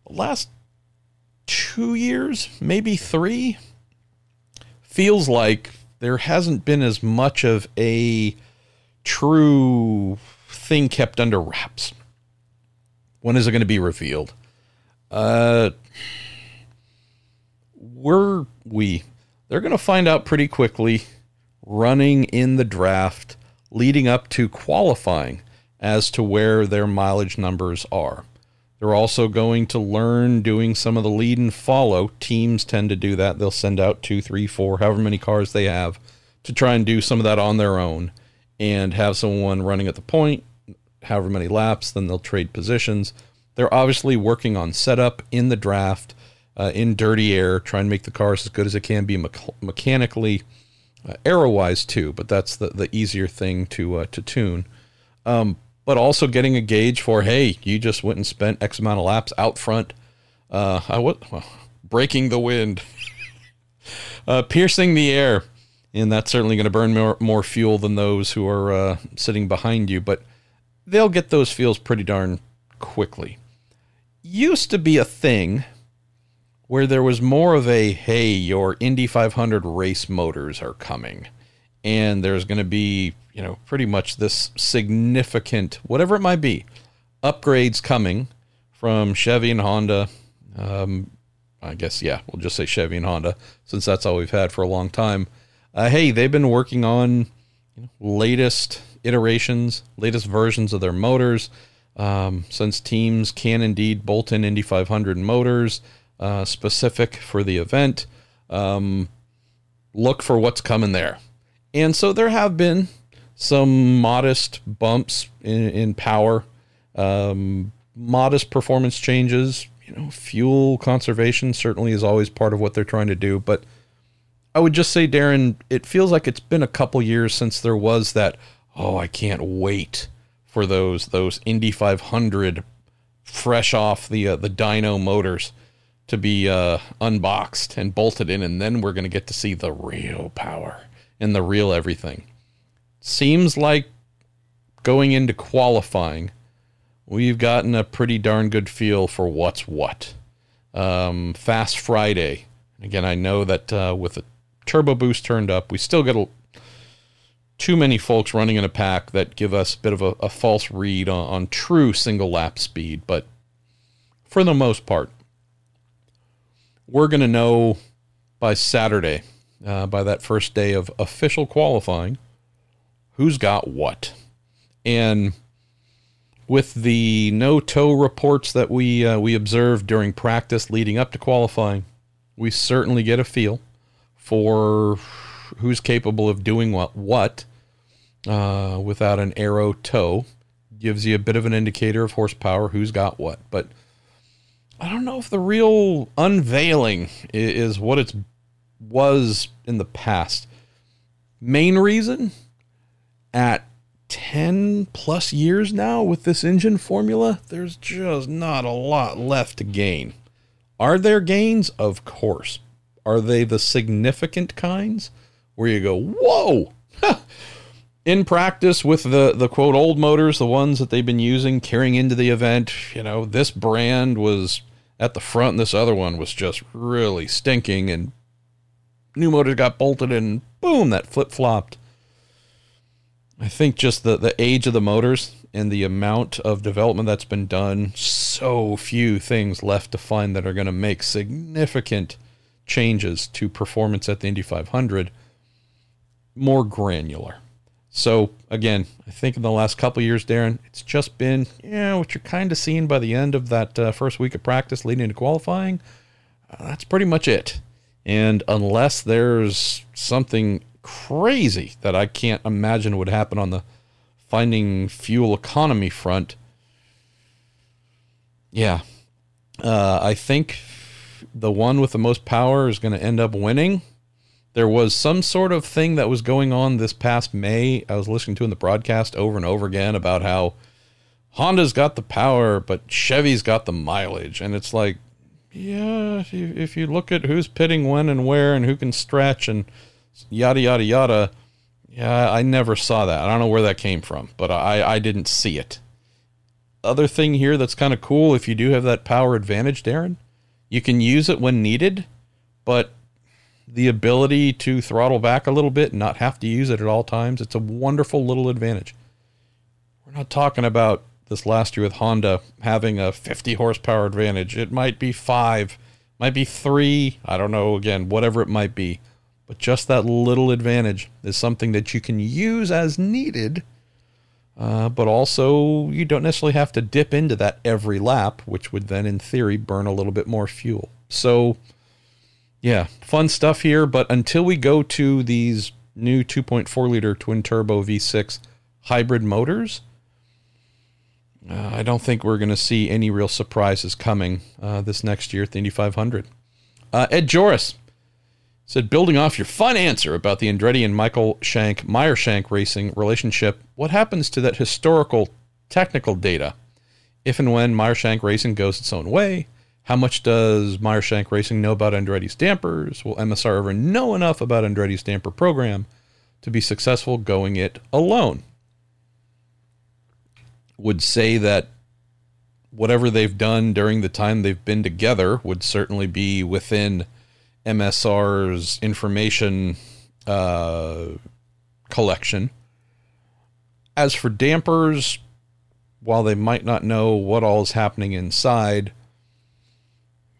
A: The last two years, maybe three, feels like there hasn't been as much of a true thing kept under wraps. When is it going to be revealed? Uh, we're we they're going to find out pretty quickly running in the draft leading up to qualifying as to where their mileage numbers are. They're also going to learn doing some of the lead and follow. Teams tend to do that. They'll send out two, three, four, however many cars they have to try and do some of that on their own and have someone running at the point, however many laps, then they'll trade positions. They're obviously working on setup in the draft, uh, in dirty air, trying to make the cars as good as it can be me- mechanically, uh, aero wise too, but that's the, the easier thing to, uh, to tune. Um, but also getting a gauge for hey, you just went and spent X amount of laps out front. Uh, I was well, breaking the wind, uh, piercing the air, and that's certainly going to burn more more fuel than those who are uh, sitting behind you. But they'll get those feels pretty darn quickly. Used to be a thing where there was more of a hey, your Indy 500 race motors are coming, and there's going to be you know, pretty much this significant, whatever it might be, upgrades coming from Chevy and Honda. Um, I guess, yeah, we'll just say Chevy and Honda since that's all we've had for a long time. Uh, hey, they've been working on you know, latest iterations, latest versions of their motors. Um, since teams can indeed bolt in Indy 500 motors uh, specific for the event, um, look for what's coming there. And so there have been some modest bumps in, in power, um, modest performance changes. You know, fuel conservation certainly is always part of what they're trying to do. But I would just say, Darren, it feels like it's been a couple years since there was that. Oh, I can't wait for those those Indy 500 fresh off the uh, the dyno motors to be uh, unboxed and bolted in, and then we're going to get to see the real power and the real everything seems like going into qualifying, we've gotten a pretty darn good feel for what's what. Um, Fast Friday. Again, I know that uh, with the turbo boost turned up, we still get a, too many folks running in a pack that give us a bit of a, a false read on, on true single lap speed. But for the most part, we're going to know by Saturday, uh, by that first day of official qualifying, who's got what. And with the no tow reports that we uh, we observed during practice leading up to qualifying, we certainly get a feel for who's capable of doing what what uh, without an aero tow. Gives you a bit of an indicator of horsepower, who's got what. But I don't know if the real unveiling is what it was in the past. Main reason at 10 plus years now with this engine formula, there's just not a lot left to gain. Are there gains? Of course. Are they the significant kinds where you go, whoa? In practice, with the, the quote old motors, the ones that they've been using carrying into the event, you know, this brand was at the front and this other one was just really stinking, and new motors got bolted and boom, that flip flopped I think just the, the age of the motors and the amount of development that's been done, so few things left to find that are going to make significant changes to performance at the Indy 500 more granular. So again, I think in the last couple years, Darren, it's just been yeah, what you're kind of seeing by the end of that uh, first week of practice leading into qualifying. Uh, that's pretty much it. And unless there's something crazy that I can't imagine would happen on the finding fuel economy front, yeah, uh, I think the one with the most power is going to end up winning there was some sort of thing that was going on this past May. I was listening to in the broadcast over and over again about how Honda's got the power, but Chevy's got the mileage. And it's like, yeah, if you, if you look at who's pitting when and where and who can stretch and yada, yada, yada, yeah, I never saw that. I don't know where that came from, but I, I didn't see it. Other thing here that's kind of cool if you do have that power advantage, Darren, you can use it when needed, but the ability to throttle back a little bit and not have to use it at all times. It's a wonderful little advantage. We're not talking about this last year with Honda having a 50 horsepower advantage. It might be five, might be three. I don't know, again, whatever it might be. But just that little advantage is something that you can use as needed. Uh, but also, you don't necessarily have to dip into that every lap, which would then, in theory, burn a little bit more fuel. So, yeah, fun stuff here. But until we go to these new 2.4 liter twin turbo V6 hybrid motors, uh, I don't think we're going to see any real surprises coming uh, this next year at the Indy 500. Uh, Ed Joris said, building off your fun answer about the Andretti and Michael Shank, Meyer Shank racing relationship, what happens to that historical technical data? If and when Meyer Shank racing goes its own way, how much does Meyer Shank Racing know about Andretti's dampers? Will MSR ever know enough about Andretti's damper program to be successful going it alone? Would say that whatever they've done during the time they've been together would certainly be within MSR's information uh, collection. As for dampers, while they might not know what all is happening inside,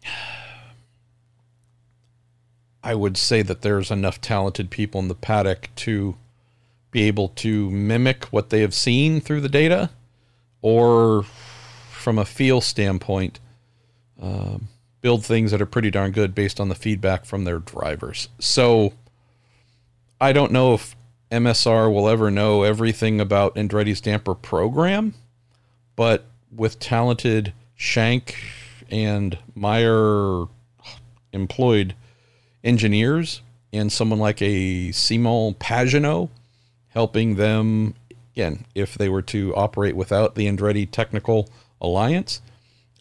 A: I would say that there's enough talented people in the paddock to be able to mimic what they have seen through the data, or from a feel standpoint, uh, build things that are pretty darn good based on the feedback from their drivers. So I don't know if MSR will ever know everything about Andretti's damper program, but with talented Shank and Meyer employed engineers and someone like a Simon Pagenaud helping them again if they were to operate without the Andretti Technical Alliance.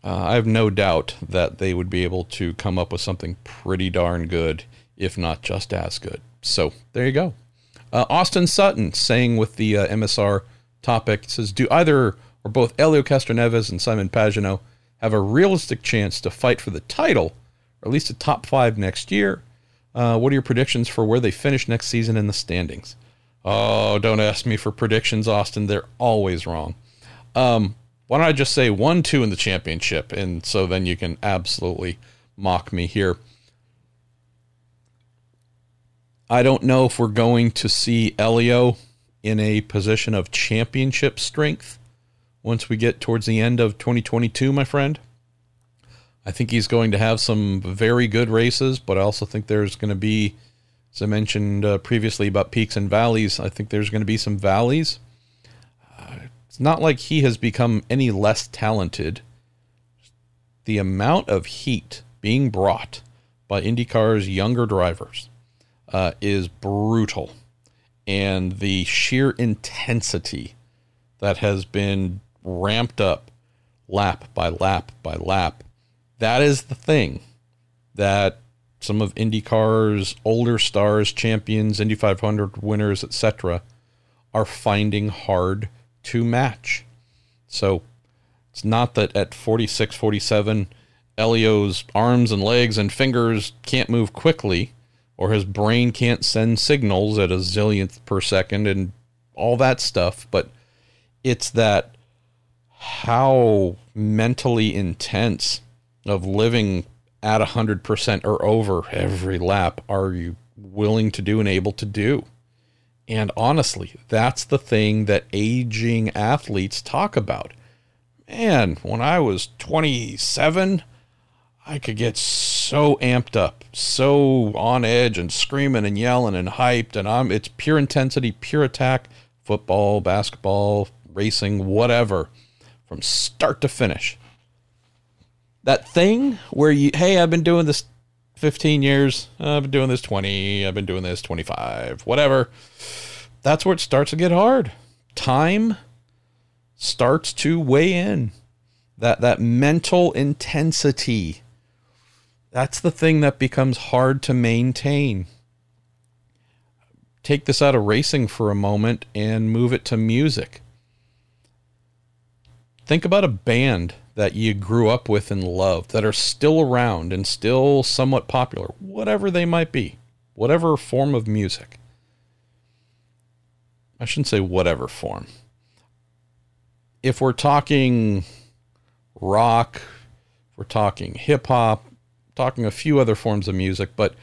A: Uh, I have no doubt that they would be able to come up with something pretty darn good, if not just as good. So there you go. Uh, Austin Sutton saying with the uh, MSR topic says, "Do either or both Helio Castroneves and Simon Pagenaud have a realistic chance to fight for the title, or at least a top five next year?" Uh, what are your predictions for where they finish next season in the standings? Oh, don't ask me for predictions, Austin. They're always wrong. Um, why don't I just say one, two in the championship, and so then you can absolutely mock me here. I don't know if we're going to see Helio in a position of championship strength once we get towards the end of 2022, my friend. I think he's going to have some very good races, but I also think there's going to be, as I mentioned uh, previously about peaks and valleys, I think there's going to be some valleys. Uh, it's not like he has become any less talented. The amount of heat being brought by IndyCar's younger drivers uh, is brutal. And the sheer intensity that has been ramped up lap by lap by lap that is the thing that some of IndyCar's older stars, champions, Indy 500 winners, etc., are finding hard to match. So it's not that at 46, 47, Helio's arms and legs and fingers can't move quickly, or his brain can't send signals at a zillionth per second and all that stuff, but it's that how mentally intense of living at 100% or over every lap are you willing to do and able to do? And honestly, that's the thing that aging athletes talk about. Man, when I was 27, I could get so amped up, so on edge and screaming and yelling and hyped and I'm it's pure intensity, pure attack, football, basketball, racing, whatever, from start to finish. That thing where you hey, I've been doing this 15 years, uh, I've been doing this 20, I've been doing this 25, whatever. That's where it starts to get hard. Time starts to weigh in. That that mental intensity that's the thing that becomes hard to maintain. Take this out of racing for a moment and move it to music. Think about a band that you grew up with and loved that are still around and still somewhat popular, whatever they might be, whatever form of music. I shouldn't say whatever form. If we're talking rock, if we're talking hip hop, talking a few other forms of music, but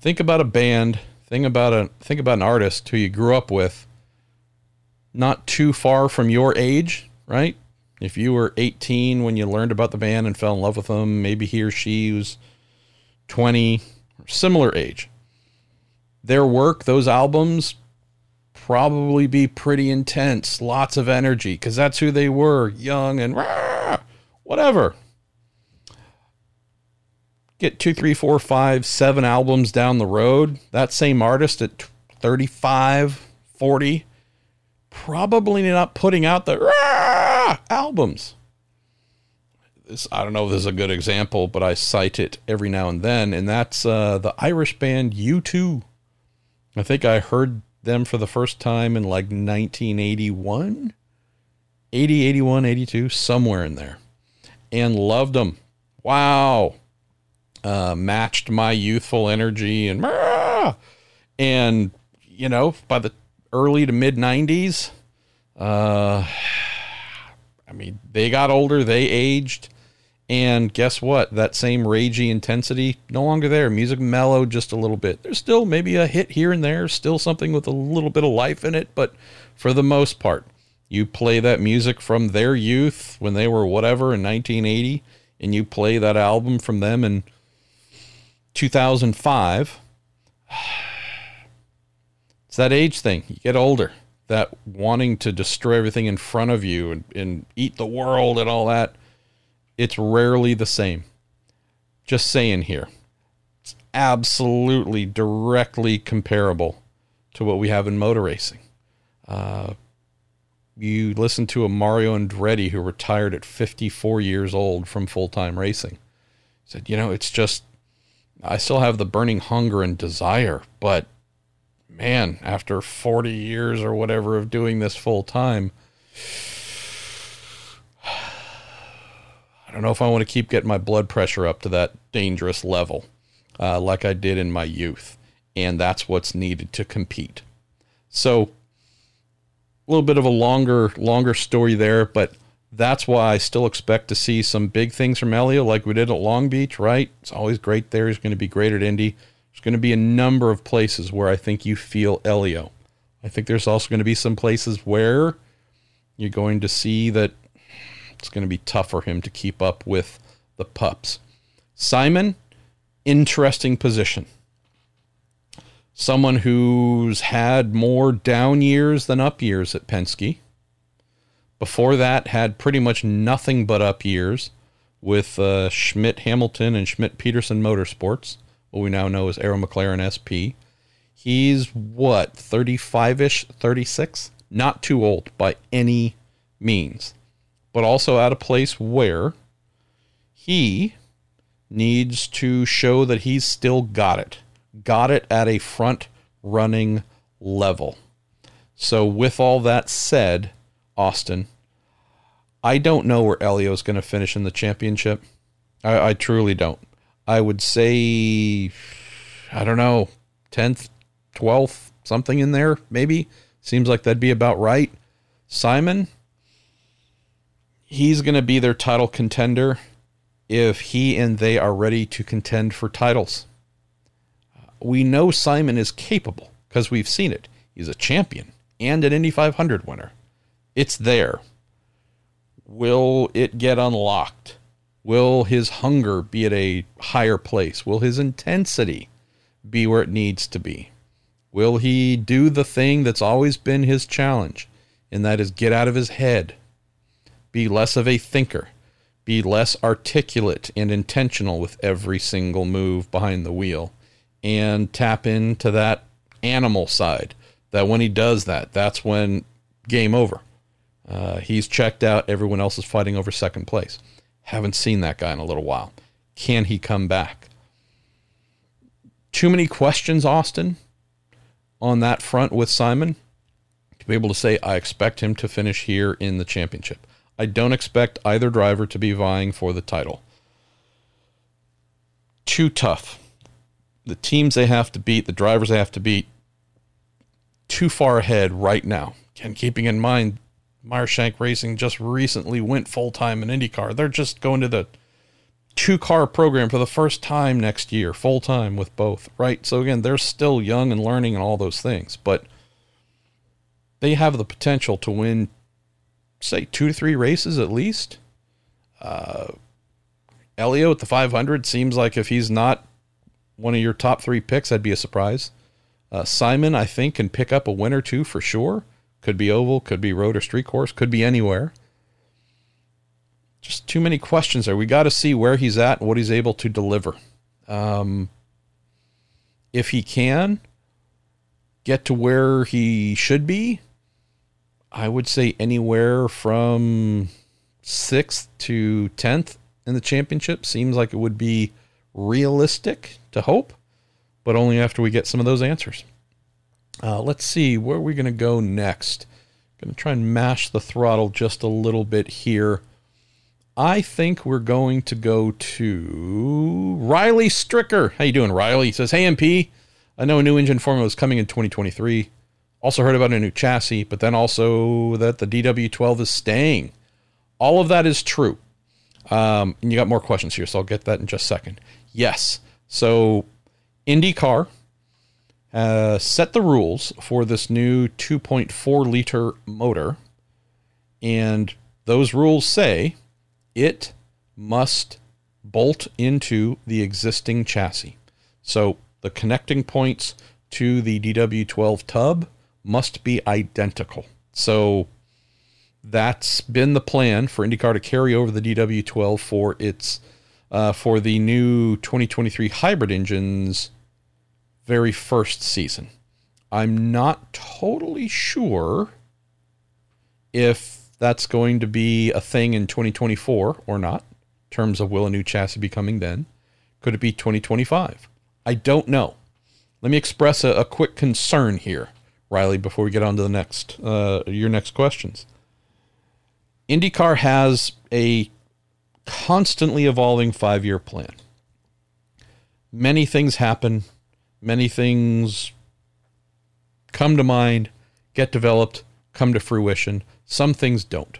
A: think about a band, think about a think about an artist who you grew up with not too far from your age, right? If you were 18 when you learned about the band and fell in love with them, maybe he or she was 20 or similar age. Their work, those albums probably be pretty intense, lots of energy because that's who they were, young and rah, whatever get two, three, four, five, seven albums down the road, that same artist at 35, 40, probably not putting out the rah, albums. This, I don't know if this is a good example, but I cite it every now and then, and that's uh, the Irish band U2. I think I heard them for the first time in like 1981, 80, 81, 82, somewhere in there, and loved them. Wow uh, matched my youthful energy and and you know by the early to mid 90s uh, i mean they got older they aged and guess what that same ragey intensity no longer there music mellowed just a little bit there's still maybe a hit here and there still something with a little bit of life in it but for the most part you play that music from their youth when they were whatever in 1980 and you play that album from them in 2005. It's that age thing. You get older, that wanting to destroy everything in front of you and, and eat the world and all that. It's rarely the same. Just saying here. It's absolutely directly comparable to what we have in motor racing. Uh, you listen to a Mario Andretti who retired at 54 years old from full time racing. He said, you know, it's just I still have the burning hunger and desire, but man, after 40 years or whatever of doing this full time, I don't know if I want to keep getting my blood pressure up to that dangerous level uh, like I did in my youth. And that's what's needed to compete. So, a little bit of a longer, longer story there, but that's why I still expect to see some big things from Helio, like we did at Long Beach, right? It's always great there. He's going to be great at Indy. There's going to be a number of places where I think you feel Helio. I think there's also going to be some places where you're going to see that it's going to be tough for him to keep up with the pups. Simon, interesting position. Someone who's had more down years than up years at Penske before that, had pretty much nothing but up years with uh, Schmidt Hamilton and Schmidt Peterson Motorsports, what we now know as Arrow McLaren SP. He's what, 35 ish, 36? Not too old by any means, but also at a place where he needs to show that he's still got it, got it at a front running level. So, with all that said, Austin. I don't know where Helio is going to finish in the championship. I, I truly don't. I would say, I don't know, 10th, 12th, something in there, maybe. Seems like that'd be about right. Simon, he's going to be their title contender if he and they are ready to contend for titles. We know Simon is capable because we've seen it. He's a champion and an Indy 500 winner. It's there. Will it get unlocked? Will his hunger be at a higher place? Will his intensity be where it needs to be? Will he do the thing that's always been his challenge, and that is get out of his head, be less of a thinker, be less articulate and intentional with every single move behind the wheel, and tap into that animal side? That when he does that, that's when game over. Uh, he's checked out. Everyone else is fighting over second place. Haven't seen that guy in a little while. Can he come back? Too many questions, Austin, on that front with Simon to be able to say, I expect him to finish here in the championship. I don't expect either driver to be vying for the title. Too tough. The teams they have to beat, the drivers they have to beat, too far ahead right now. And keeping in mind, Meyer Shank Racing just recently went full time in IndyCar. They're just going to the two car program for the first time next year, full time with both, right? So again, they're still young and learning and all those things, but they have the potential to win, say, two to three races at least. Uh, Helio at the 500 seems like if he's not one of your top three picks, that'd be a surprise. Uh, Simon, I think, can pick up a win or two for sure. Could be oval, could be road or street course, could be anywhere. Just too many questions there. We got to see where he's at and what he's able to deliver. Um, if he can get to where he should be, I would say anywhere from sixth to tenth in the championship seems like it would be realistic to hope, but only after we get some of those answers. Uh, let's see, where are we going to go next? Going to try and mash the throttle just a little bit here. I think we're going to go to Riley Stricker. How you doing, Riley? He says, "Hey MP, I know a new engine formula is coming in 2023. Also heard about a new chassis, but then also that the DW12 is staying. All of that is true. Um, and you got more questions here, so I'll get that in just a second. Yes. So IndyCar uh, set the rules for this new 2.4 liter motor. And those rules say it must bolt into the existing chassis. So the connecting points to the DW12 tub must be identical. So that's been the plan for IndyCar to carry over the DW12 for its uh, for the new 2023 hybrid engines very first season. I'm not totally sure if that's going to be a thing in 2024 or not, in terms of will a new chassis be coming then. Could it be 2025? I don't know. Let me express a, a quick concern here, Riley, before we get on to the next uh, your next questions. IndyCar has a constantly evolving five year plan. Many things happen many things come to mind, get developed, come to fruition. Some things don't.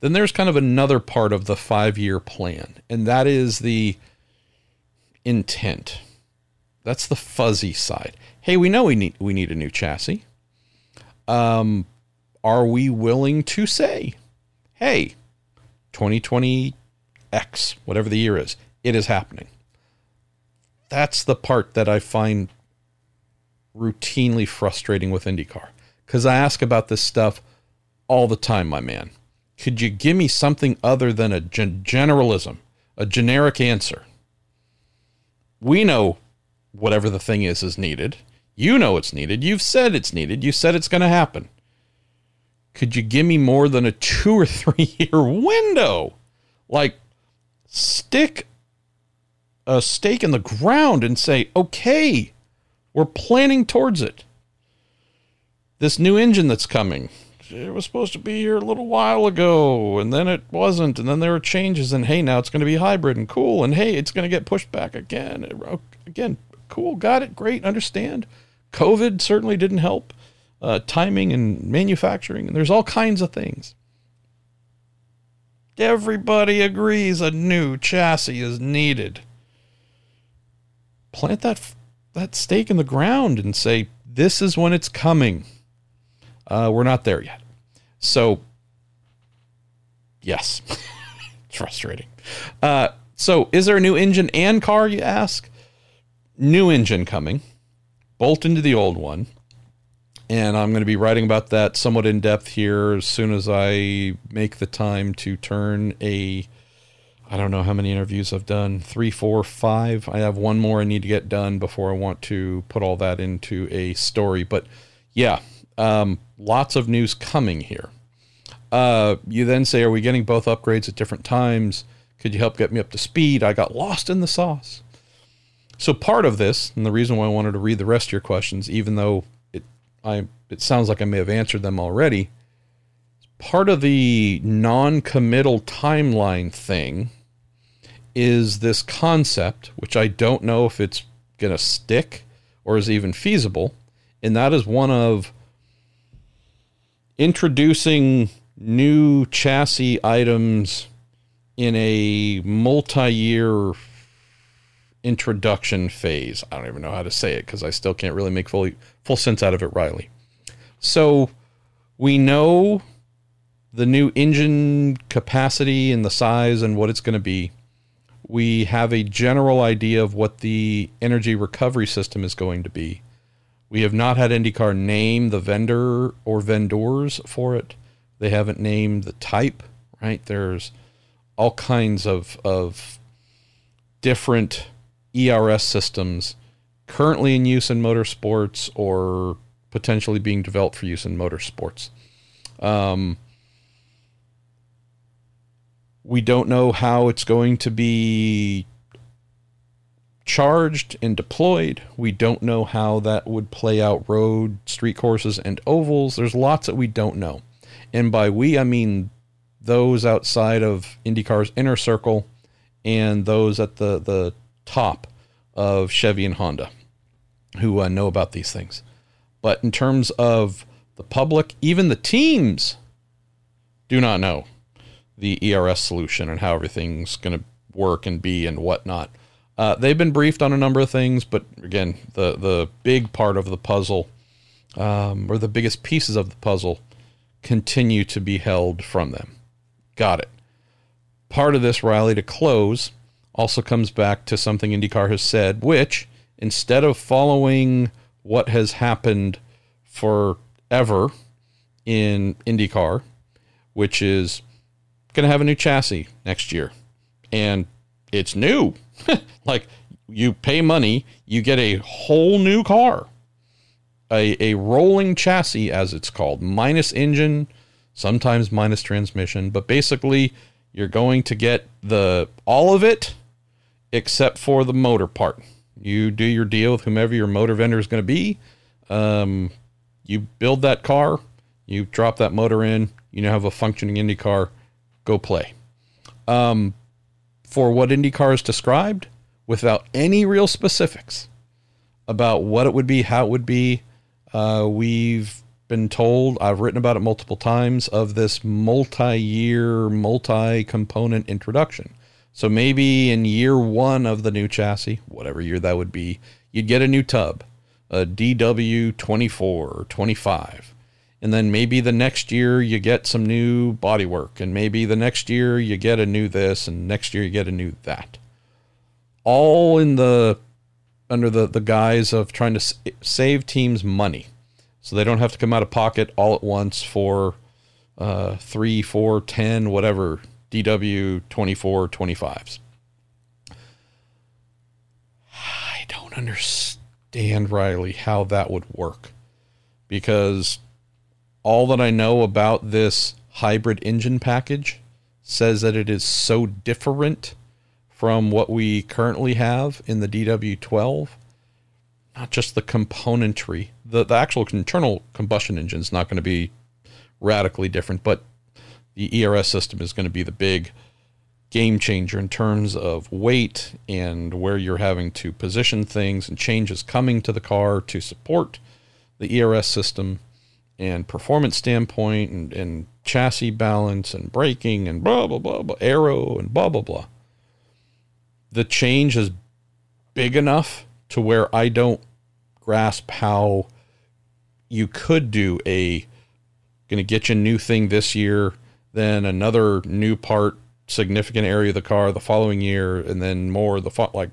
A: Then there's kind of another part of the five year plan, and that is the intent. That's the fuzzy side. Hey, we know we need we need a new chassis. Um, are we willing to say, hey, 2020 X, whatever the year is, it is happening? That's the part that I find routinely frustrating with IndyCar because I ask about this stuff all the time, my man. Could you give me something other than a gen- generalism, a generic answer? We know whatever the thing is is needed. You know it's needed. You've said it's needed. You said it's going to happen. Could you give me more than a two or three year window? Like, stick a stake in the ground and say, okay, we're planning towards it. This new engine that's coming, it was supposed to be here a little while ago, and then it wasn't, and then there were changes, and hey, now it's going to be hybrid and cool, and hey, it's going to get pushed back again. Again, cool, got it, great, understand. COVID certainly didn't help. Uh, timing and manufacturing, and there's all kinds of things. Everybody agrees a new chassis is needed plant that that stake in the ground and say this is when it's coming Uh, we're not there yet. So, yes, it's frustrating. Uh, so, is there a new engine and car, you ask? New engine coming, bolt into the old one. And I'm going to be writing about that somewhat in depth here as soon as I make the time to turn a. I don't know how many interviews I've done three, four, five. I have one more I need to get done before I want to put all that into a story. But yeah, um, lots of news coming here. Uh, you then say, Are we getting both upgrades at different times? Could you help get me up to speed? I got lost in the sauce. So part of this, and the reason why I wanted to read the rest of your questions, even though it I it sounds like I may have answered them already, part of the non-committal timeline thing is this concept, which I don't know if it's gonna stick or is even feasible, and that is one of introducing new chassis items in a multi-year introduction phase. I don't even know how to say it because I still can't really make fully full sense out of it, Riley. So we know the new engine capacity and the size and what it's going to be. We have a general idea of what the energy recovery system is going to be. We have not had IndyCar name the vendor or vendors for it. They haven't named the type, right? There's all kinds of, of different ERS systems currently in use in motorsports or potentially being developed for use in motorsports. Um, we don't know how it's going to be charged and deployed. We don't know how that would play out road, street courses, and ovals. There's lots that we don't know. And by we, I mean those outside of IndyCar's inner circle and those at the, the top of Chevy and Honda who uh, know about these things. But in terms of the public, even the teams do not know the ERS solution and how everything's going to work and be and whatnot. Uh, they've been briefed on a number of things, but again, the the big part of the puzzle, um, or the biggest pieces of the puzzle, continue to be held from them. Got it. Part of this, Riley to close, also comes back to something IndyCar has said, which instead of following what has happened forever in IndyCar, which is going to have a new chassis next year, and it's new. like you pay money, you get a whole new car, a, a rolling chassis, as it's called, minus engine, sometimes minus transmission, but basically you're going to get the all of it except for the motor part. You do your deal with whomever your motor vendor is going to be. Um, you build that car, you drop that motor in, you now have a functioning Indy car. Go play. Um, for what IndyCar is described without any real specifics about what it would be, how it would be. Uh, we've been told, I've written about it multiple times, of this multi year, multi component introduction. So maybe in year one of the new chassis, whatever year that would be, you'd get a new tub, a DW24 or 25. And then maybe the next year you get some new bodywork, and maybe the next year you get a new this, and next year you get a new that. All in the under the, the guise of trying to save teams money, so they don't have to come out of pocket all at once for uh, three, four, ten, whatever DW 24 25s. I don't understand, Riley, how that would work because all that I know about this hybrid engine package says that it is so different from what we currently have in the DW12. Not just the componentry, the, the actual internal combustion engine is not going to be radically different, but the ERS system is going to be the big game changer in terms of weight and where you're having to position things and changes coming to the car to support the ERS system and performance standpoint and, and chassis balance and braking and blah, blah, blah, blah, aero and blah, blah, blah. The change is big enough to where I don't grasp how you could do a going to get you a new thing this year, then another new part, significant area of the car the following year, and then more the fo- like.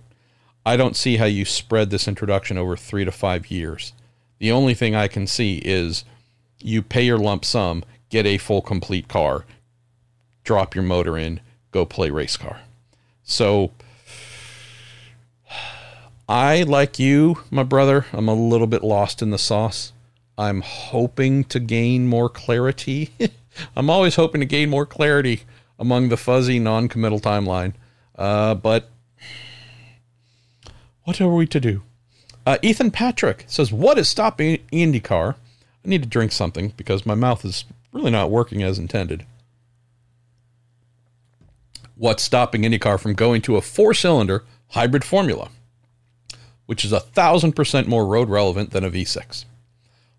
A: I don't see how you spread this introduction over three to five years. The only thing I can see is you pay your lump sum, get a full complete car, drop your motor in, go play race car. So I, like you, my brother, I'm a little bit lost in the sauce. I'm hoping to gain more clarity. I'm always hoping to gain more clarity among the fuzzy, non committal timeline. Uh, but what are we to do? Uh, Ethan Patrick says, What is stopping IndyCar? I need to drink something because my mouth is really not working as intended. What's stopping IndyCar from going to a four cylinder hybrid formula, which is a thousand percent more road relevant than a V6?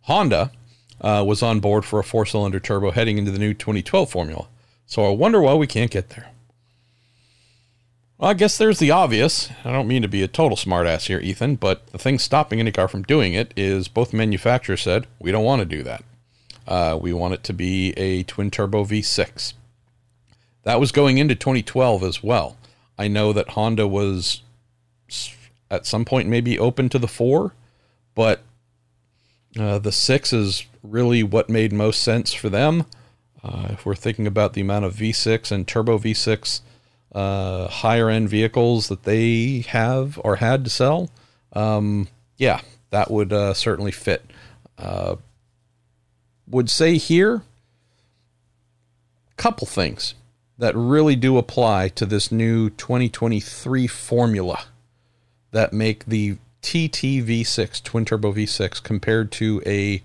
A: Honda uh, was on board for a four cylinder turbo heading into the new 2012 formula. So I wonder why we can't get there. Well, I guess there's the obvious. I don't mean to be a total smartass here, Ethan, but the thing stopping IndyCar from doing it is both manufacturers said, we don't want to do that. Uh, we want it to be a twin turbo V6. That was going into 2012 as well. I know that Honda was at some point maybe open to the four, but uh, the six is really what made most sense for them. Uh, if we're thinking about the amount of V6 and turbo V6 uh, higher end vehicles that they have or had to sell, um, yeah, that would uh, certainly fit. Uh, would say here, couple things that really do apply to this new 2023 formula that make the TT V6 twin turbo V6 compared to a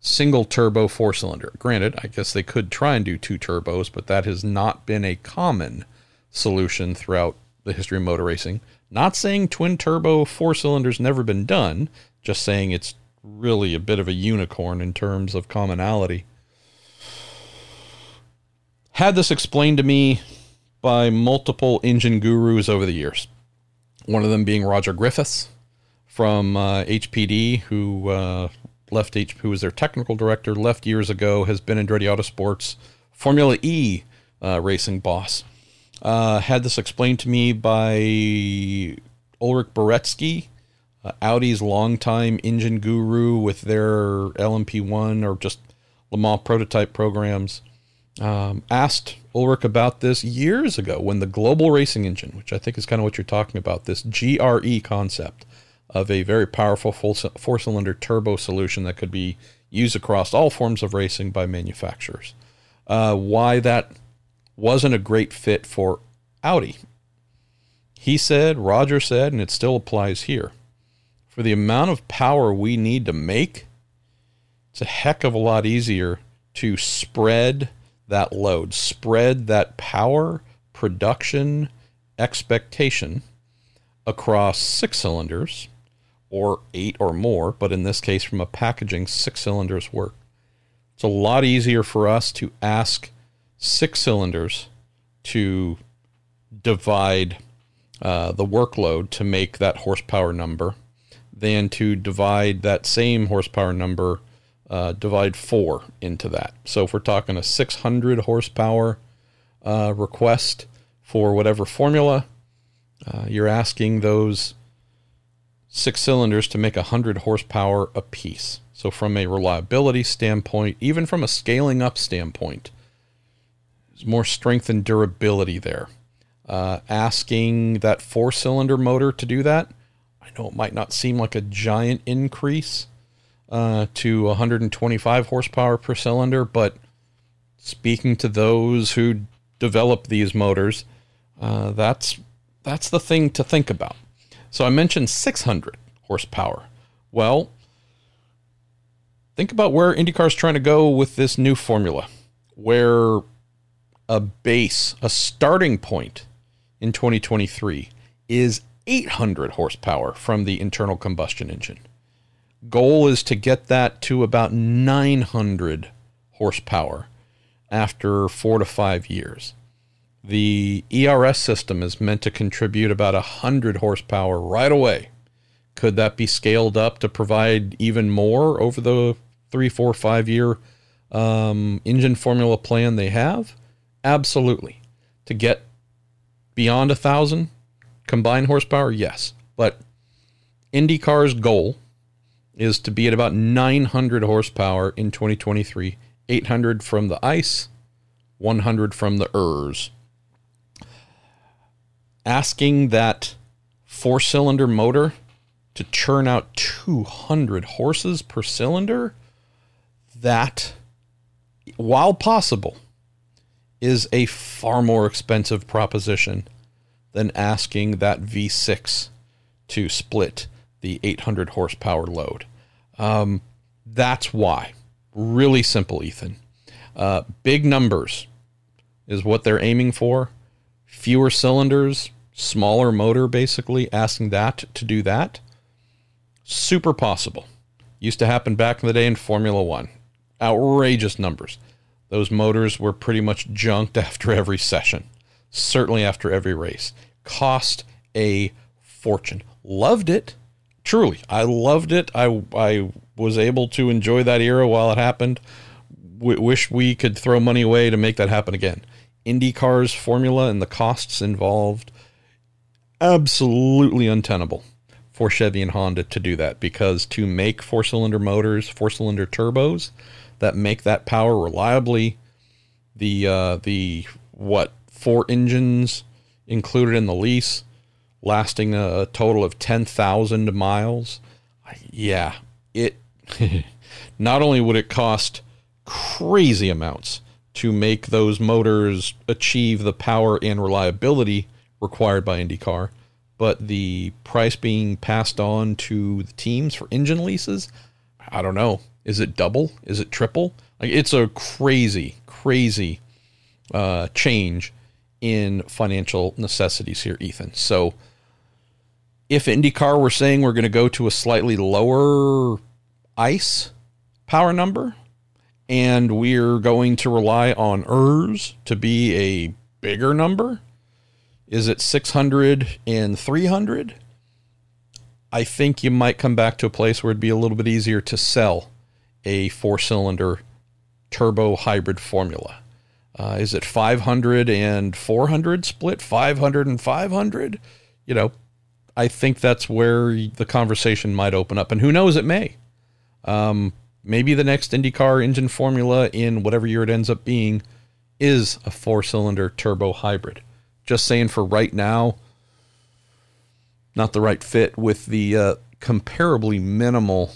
A: single turbo four cylinder. Granted, I guess they could try and do two turbos, but that has not been a common solution throughout the history of motor racing. Not saying twin turbo four cylinders never been done, just saying it's really a bit of a unicorn in terms of commonality. Had this explained to me by multiple engine gurus over the years. One of them being Roger Griffiths from uh, HPD, who uh, left H, who was their technical director, left years ago, has been in Andretti Autosports Formula E uh, racing boss. Uh, had this explained to me by Ulrich Baretzky, uh, Audi's longtime engine guru with their LMP1 or just Le Mans prototype programs. Um, asked Ulrich about this years ago when the global racing engine, which I think is kind of what you're talking about, this GRE concept of a very powerful four cylinder turbo solution that could be used across all forms of racing by manufacturers. Uh, why that wasn't a great fit for Audi. He said, Roger said, and it still applies here. For the amount of power we need to make, it's a heck of a lot easier to spread that load, spread that power production expectation across six cylinders or eight or more, but in this case, from a packaging, six cylinders work. It's a lot easier for us to ask six cylinders to divide uh, the workload to make that horsepower number than to divide that same horsepower number, uh, divide four into that. So if we're talking a 600 horsepower uh, request for whatever formula, uh, you're asking those six cylinders to make 100 horsepower apiece. So, from a reliability standpoint, even from a scaling up standpoint, more strength and durability there. Uh, asking that four cylinder motor to do that, I know it might not seem like a giant increase uh, to 125 horsepower per cylinder, but speaking to those who develop these motors, uh, that's that's the thing to think about. So I mentioned 600 horsepower. Well, think about where IndyCar's trying to go with this new formula, where a base, a starting point in 2023 is 800 horsepower from the internal combustion engine. Goal is to get that to about 900 horsepower after four to five years. The ERS system is meant to contribute about 100 horsepower right away. Could that be scaled up to provide even more over the three, four, five year um, engine formula plan they have? Absolutely. To get beyond a thousand combined horsepower, yes. But IndyCar's goal is to be at about 900 horsepower in 2023, 800 from the ICE, 100 from the ERS. Asking that four cylinder motor to churn out 200 horses per cylinder, that, while possible, is a far more expensive proposition than asking that V6 to split the 800 horsepower load. Um, that's why. Really simple, Ethan. Uh, big numbers is what they're aiming for. Fewer cylinders, smaller motor, basically, asking that to do that. Super possible. Used to happen back in the day in Formula One. Outrageous numbers. Those motors were pretty much junked after every session, certainly after every race. Cost a fortune. Loved it. Truly, I loved it. I, I was able to enjoy that era while it happened. W- wish we could throw money away to make that happen again. IndyCar's formula and the costs involved, absolutely untenable for Chevy and Honda to do that because to make four cylinder motors, four cylinder turbos that make that power reliably, the uh, the what four engines included in the lease, lasting a total of ten thousand miles. Yeah, it not only would it cost crazy amounts to make those motors achieve the power and reliability required by IndyCar, but the price being passed on to the teams for engine leases, I don't know. Is it double? Is it triple? Like it's a crazy, crazy uh, change in financial necessities here, Ethan. So if IndyCar were saying we're going to go to a slightly lower ICE power number, and we're going to rely on ERS to be a bigger number, is it 600 and 300? I think you might come back to a place where it'd be a little bit easier to sell a four cylinder turbo hybrid formula. Uh, is it 500 and 400 split? 500 and 500? You know, I think that's where the conversation might open up. And who knows, it may. Um, maybe the next IndyCar engine formula in whatever year it ends up being is a four cylinder turbo hybrid. Just saying for right now, not the right fit with the uh, comparably minimal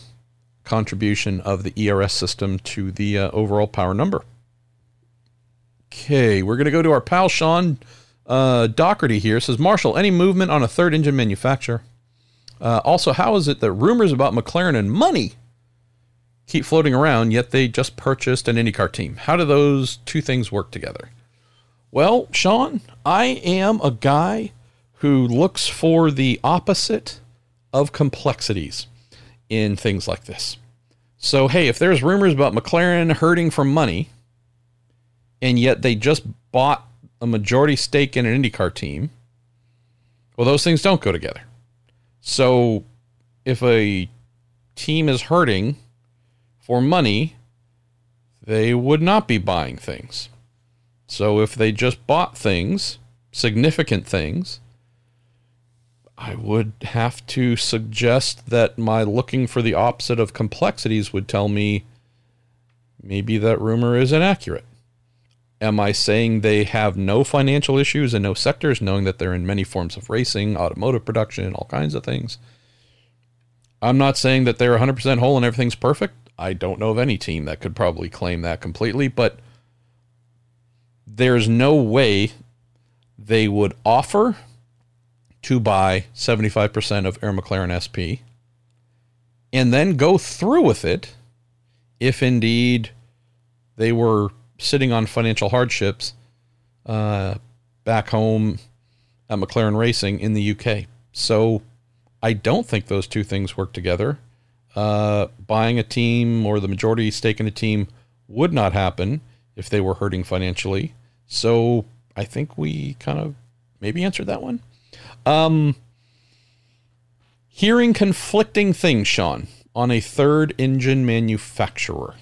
A: contribution of the ERS system to the uh, overall power number. Okay, we're going to go to our pal Sean uh, Doherty here. Says Marshall, any movement on a third engine manufacturer? Uh, also, how is it that rumors about McLaren and money keep floating around, yet they just purchased an IndyCar team? How do those two things work together? Well, Sean, I am a guy who looks for the opposite of complexities in things like this. So, hey, if there's rumors about McLaren hurting for money, and yet they just bought a majority stake in an IndyCar team, well, those things don't go together. So, if a team is hurting for money, they would not be buying things. So if they just bought things, significant things, I would have to suggest that my looking for the opposite of complexities would tell me maybe that rumor is inaccurate. Am I saying they have no financial issues and no sectors, knowing that they're in many forms of racing, automotive production, all kinds of things? I'm not saying that they're 100% whole and everything's perfect. I don't know of any team that could probably claim that completely, but there's no way they would offer to buy 75% of Arrow McLaren SP and then go through with it if indeed they were sitting on financial hardships uh, back home at McLaren Racing in the UK. So I don't think those two things work together. Uh, buying a team or the majority stake in a team would not happen if they were hurting financially. So I think we kind of maybe answered that one. Um, hearing conflicting things, Sean, on a third engine manufacturer.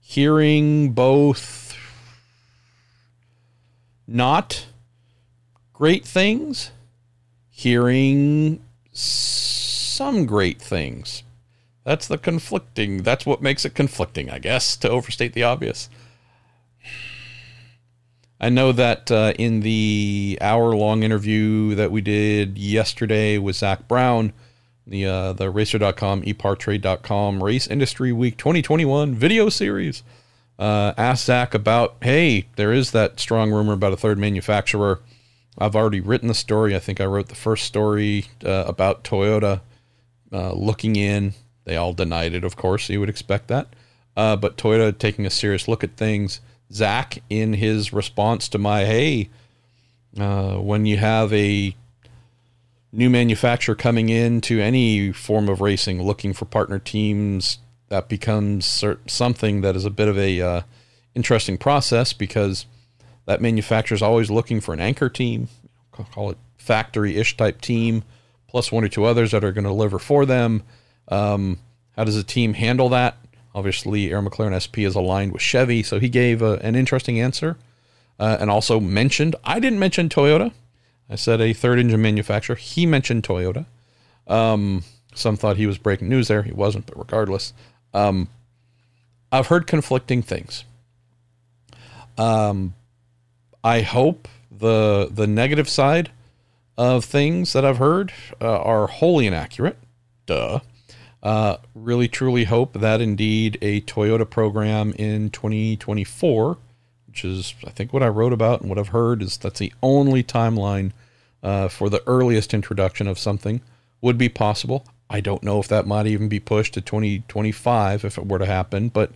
A: hearing both not great things, hearing some great things. That's the conflicting. That's what makes it conflicting, I guess, to overstate the obvious. I know that uh, in the hour long interview that we did yesterday with Zak Brown, the uh, the racer.com, epartrade.com Race Industry Week 2021 video series, uh, asked Zak about hey, there is that strong rumor about a third manufacturer. I've already written the story. I think I wrote the first story uh, about Toyota uh, looking in. They all denied it, of course. You would expect that. Uh, but Toyota taking a serious look at things. Zak, in his response to my, hey, uh, when you have a new manufacturer coming into any form of racing looking for partner teams, that becomes something that is a bit of a uh, interesting process because that manufacturer is always looking for an anchor team, call it factory-ish type team, plus one or two others that are going to deliver for them. Um, how does a team handle that? Obviously, Arrow McLaren SP is aligned with Chevy, so he gave a, an interesting answer uh, and also mentioned, I didn't mention Toyota. I said a third engine manufacturer. He mentioned Toyota. Um, some thought he was breaking news there. He wasn't, but regardless, um, I've heard conflicting things. Um, I hope the the negative side of things that I've heard uh, are wholly inaccurate. Duh. Uh, really, truly hope that indeed a Toyota program in 2024, which is, I think, what I wrote about and what I've heard, is that's the only timeline uh, for the earliest introduction of something would be possible. I don't know if that might even be pushed to 2025 if it were to happen, but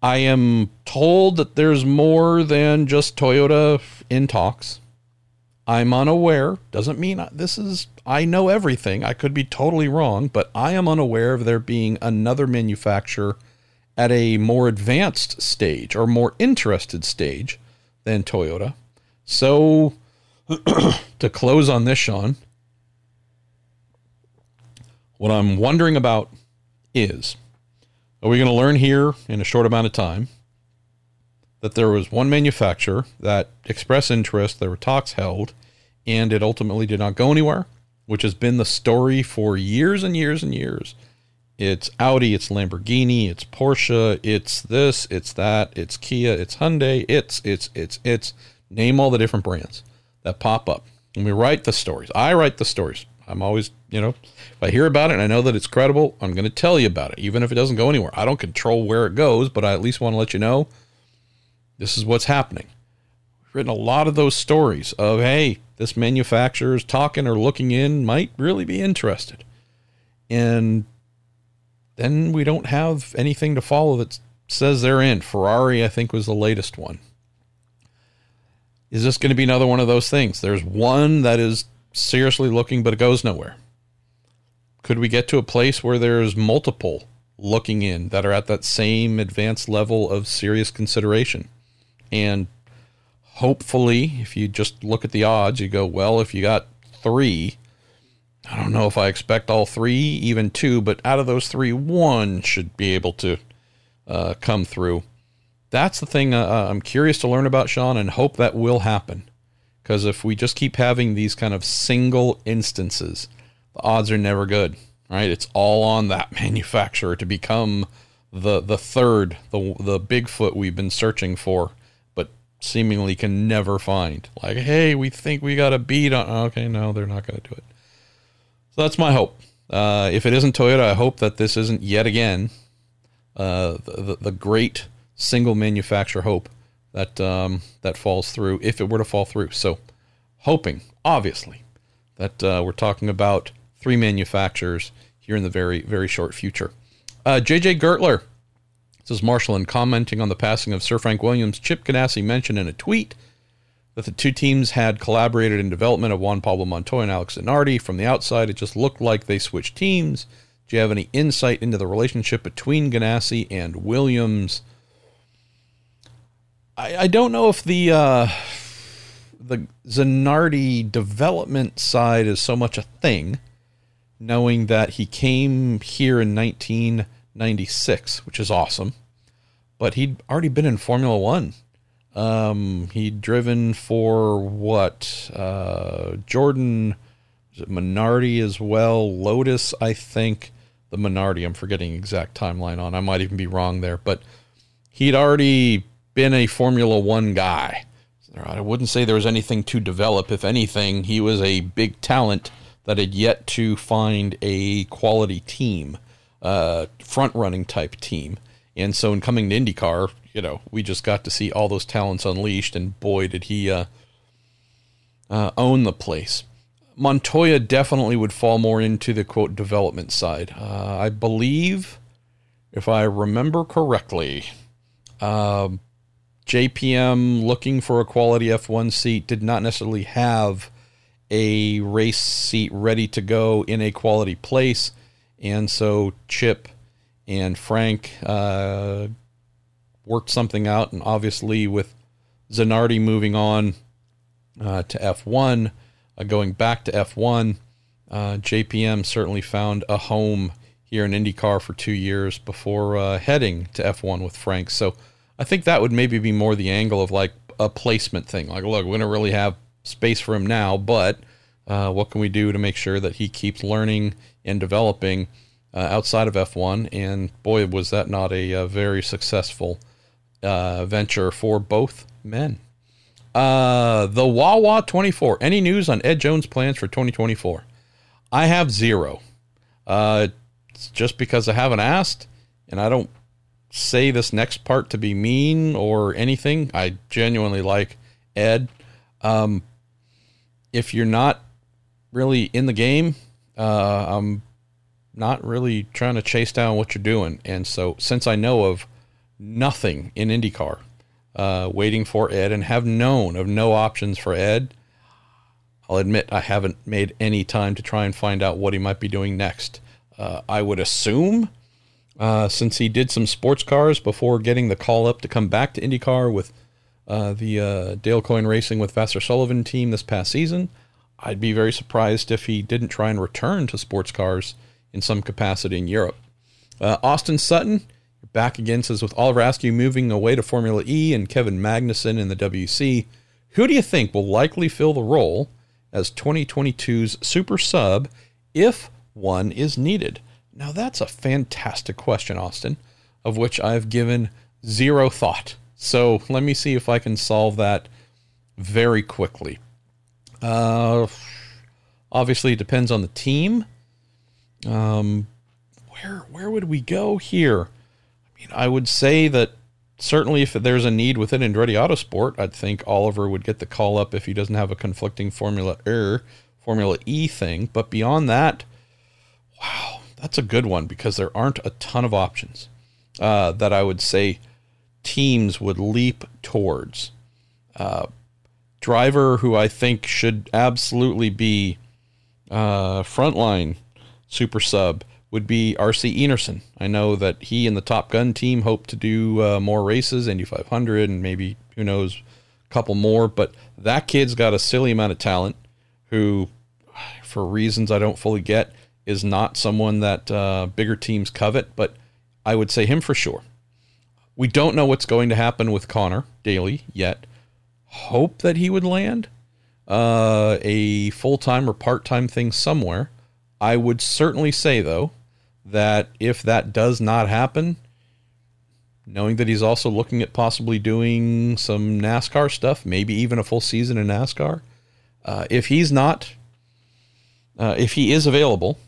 A: I am told that there's more than just Toyota in talks. I'm unaware. Doesn't mean this is, I know everything. I could be totally wrong, but I am unaware of there being another manufacturer at a more advanced stage or more interested stage than Toyota. So, to close on this, Sean, what I'm wondering about is are we going to learn here in a short amount of time that there was one manufacturer that expressed interest, there were talks held, and it ultimately did not go anywhere, which has been the story for years and years and years. It's Audi, it's Lamborghini, it's Porsche, it's this, it's that, it's Kia, it's Hyundai, it's, it's, it's, it's, name all the different brands that pop up. And we write the stories. I write the stories. I'm always, you know, if I hear about it and I know that it's credible, I'm going to tell you about it, even if it doesn't go anywhere. I don't control where it goes, but I at least want to let you know this is what's happening. We've written a lot of those stories of, hey, this manufacturer is talking or looking in, might really be interested. And then we don't have anything to follow that says they're in. Ferrari, I think, was the latest one. Is this going to be another one of those things? There's one that is seriously looking, but it goes nowhere. Could we get to a place where there's multiple looking in that are at that same advanced level of serious consideration? And hopefully, if you just look at the odds, you go, well, if you got three, I don't know if I expect all three, even two, but out of those three, one should be able to uh, come through. That's the thing uh, uh I'm curious to learn about, Sean, and hope that will happen. Because if we just keep having these kind of single instances, the odds are never good, right? It's all on that manufacturer to become the the third, the the Bigfoot we've been searching for, seemingly can never find. Like, hey, we think we got a beat on. Okay, no, they're not going to do it. So that's my hope. Uh, if it isn't Toyota, I hope that this isn't yet again uh, the, the, the great single manufacturer hope that um, that falls through if it were to fall through. So, hoping obviously that uh, we're talking about three manufacturers here in the very, very short future. Uh, JJ Gertler, this is Marshall, and commenting on the passing of Sir Frank Williams, Chip Ganassi mentioned in a tweet that the two teams had collaborated in development of Juan Pablo Montoya and Alex Zanardi. From the outside, it just looked like they switched teams. Do you have any insight into the relationship between Ganassi and Williams? I, I don't know if the uh, the Zanardi development side is so much a thing knowing that he came here in 19 96, which is awesome. But he'd already been in Formula One. Um, he'd driven for what? Uh, Jordan, is it Minardi as well? Lotus, I think. The Minardi, I'm forgetting exact timeline on. I might even be wrong there. But he'd already been a Formula One guy. I wouldn't say there was anything to develop. If anything, he was a big talent that had yet to find a quality team, uh, front running type team. And so, in coming to IndyCar, you know, we just got to see all those talents unleashed, and boy, did he uh, uh, own the place. Montoya definitely would fall more into the quote development side. Uh, I believe, if I remember correctly, um, JPM looking for a quality F1 seat did not necessarily have a race seat ready to go in a quality place. And so Chip and Frank uh, worked something out. And obviously, with Zanardi moving on uh, to F1, uh, going back to F1, uh, JPM certainly found a home here in IndyCar for two years before uh, heading to F1 with Frank. So I think that would maybe be more the angle of like a placement thing. Like, look, we don't really have space for him now, but uh, what can we do to make sure that he keeps learning and developing uh, outside of F1? And boy, was that not a, a very successful uh, venture for both men. Uh, the Wawa 24. Any news on Ed Jones' plans for 2024? I have zero. Uh, just because I haven't asked, and I don't say this next part to be mean or anything. I genuinely like Ed. Um, if you're not really in the game, uh, I'm not really trying to chase down what you're doing. And so, since I know of nothing in IndyCar, uh, waiting for Ed and have known of no options for Ed, I'll admit I haven't made any time to try and find out what he might be doing next. Uh, I would assume uh, since he did some sports cars before getting the call up to come back to IndyCar with uh, the uh, Dale Coyne Racing with Vasser Sullivan team this past season. I'd be very surprised if he didn't try and return to sports cars in some capacity in Europe. Uh, Austin Sutton, back again, says with Oliver Askew moving away to Formula E and Kevin Magnussen in the WC, who do you think will likely fill the role as 2022's super sub if one is needed? Now, that's a fantastic question, Austin, of which I've given zero thought. So let me see if I can solve that very quickly. Uh, obviously, it depends on the team. Um, where where would we go here? I mean, I would say that certainly if there's a need within Andretti Autosport, I'd think Oliver would get the call up if he doesn't have a conflicting Formula E, Formula E thing. But beyond that, wow, that's a good one because there aren't a ton of options uh, that I would say teams would leap towards. Uh, driver who I think should absolutely be uh, frontline super sub would be RC Enerson. I know that he and the Top Gun team hope to do uh, more races, Indy 500, and maybe who knows, a couple more. But that kid's got a silly amount of talent. Who, for reasons I don't fully get, is not someone that uh, bigger teams covet, but I would say him for sure. We don't know what's going to happen with Connor Daly yet. Hope that he would land uh, a full time or part time thing somewhere. I would certainly say, though, that if that does not happen, knowing that he's also looking at possibly doing some NASCAR stuff, maybe even a full season in NASCAR, uh, if he's not, uh, if he is available,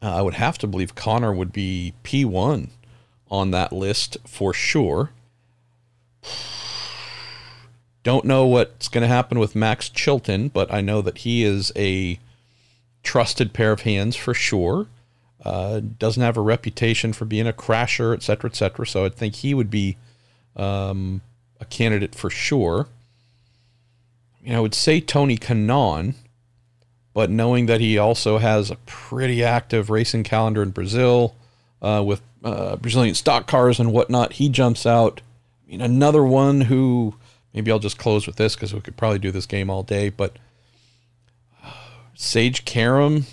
A: uh, I would have to believe Connor would be P1 on that list for sure. Don't know what's going to happen with Max Chilton, but I know that he is a trusted pair of hands for sure. Uh, doesn't have a reputation for being a crasher, et cetera, et cetera. So I think he would be um, a candidate for sure. I would say Tony Kanaan but knowing that he also has a pretty active racing calendar in Brazil uh, with uh, Brazilian stock cars and whatnot, he jumps out. I mean, another one who maybe I'll just close with this because we could probably do this game all day, but Sage Karam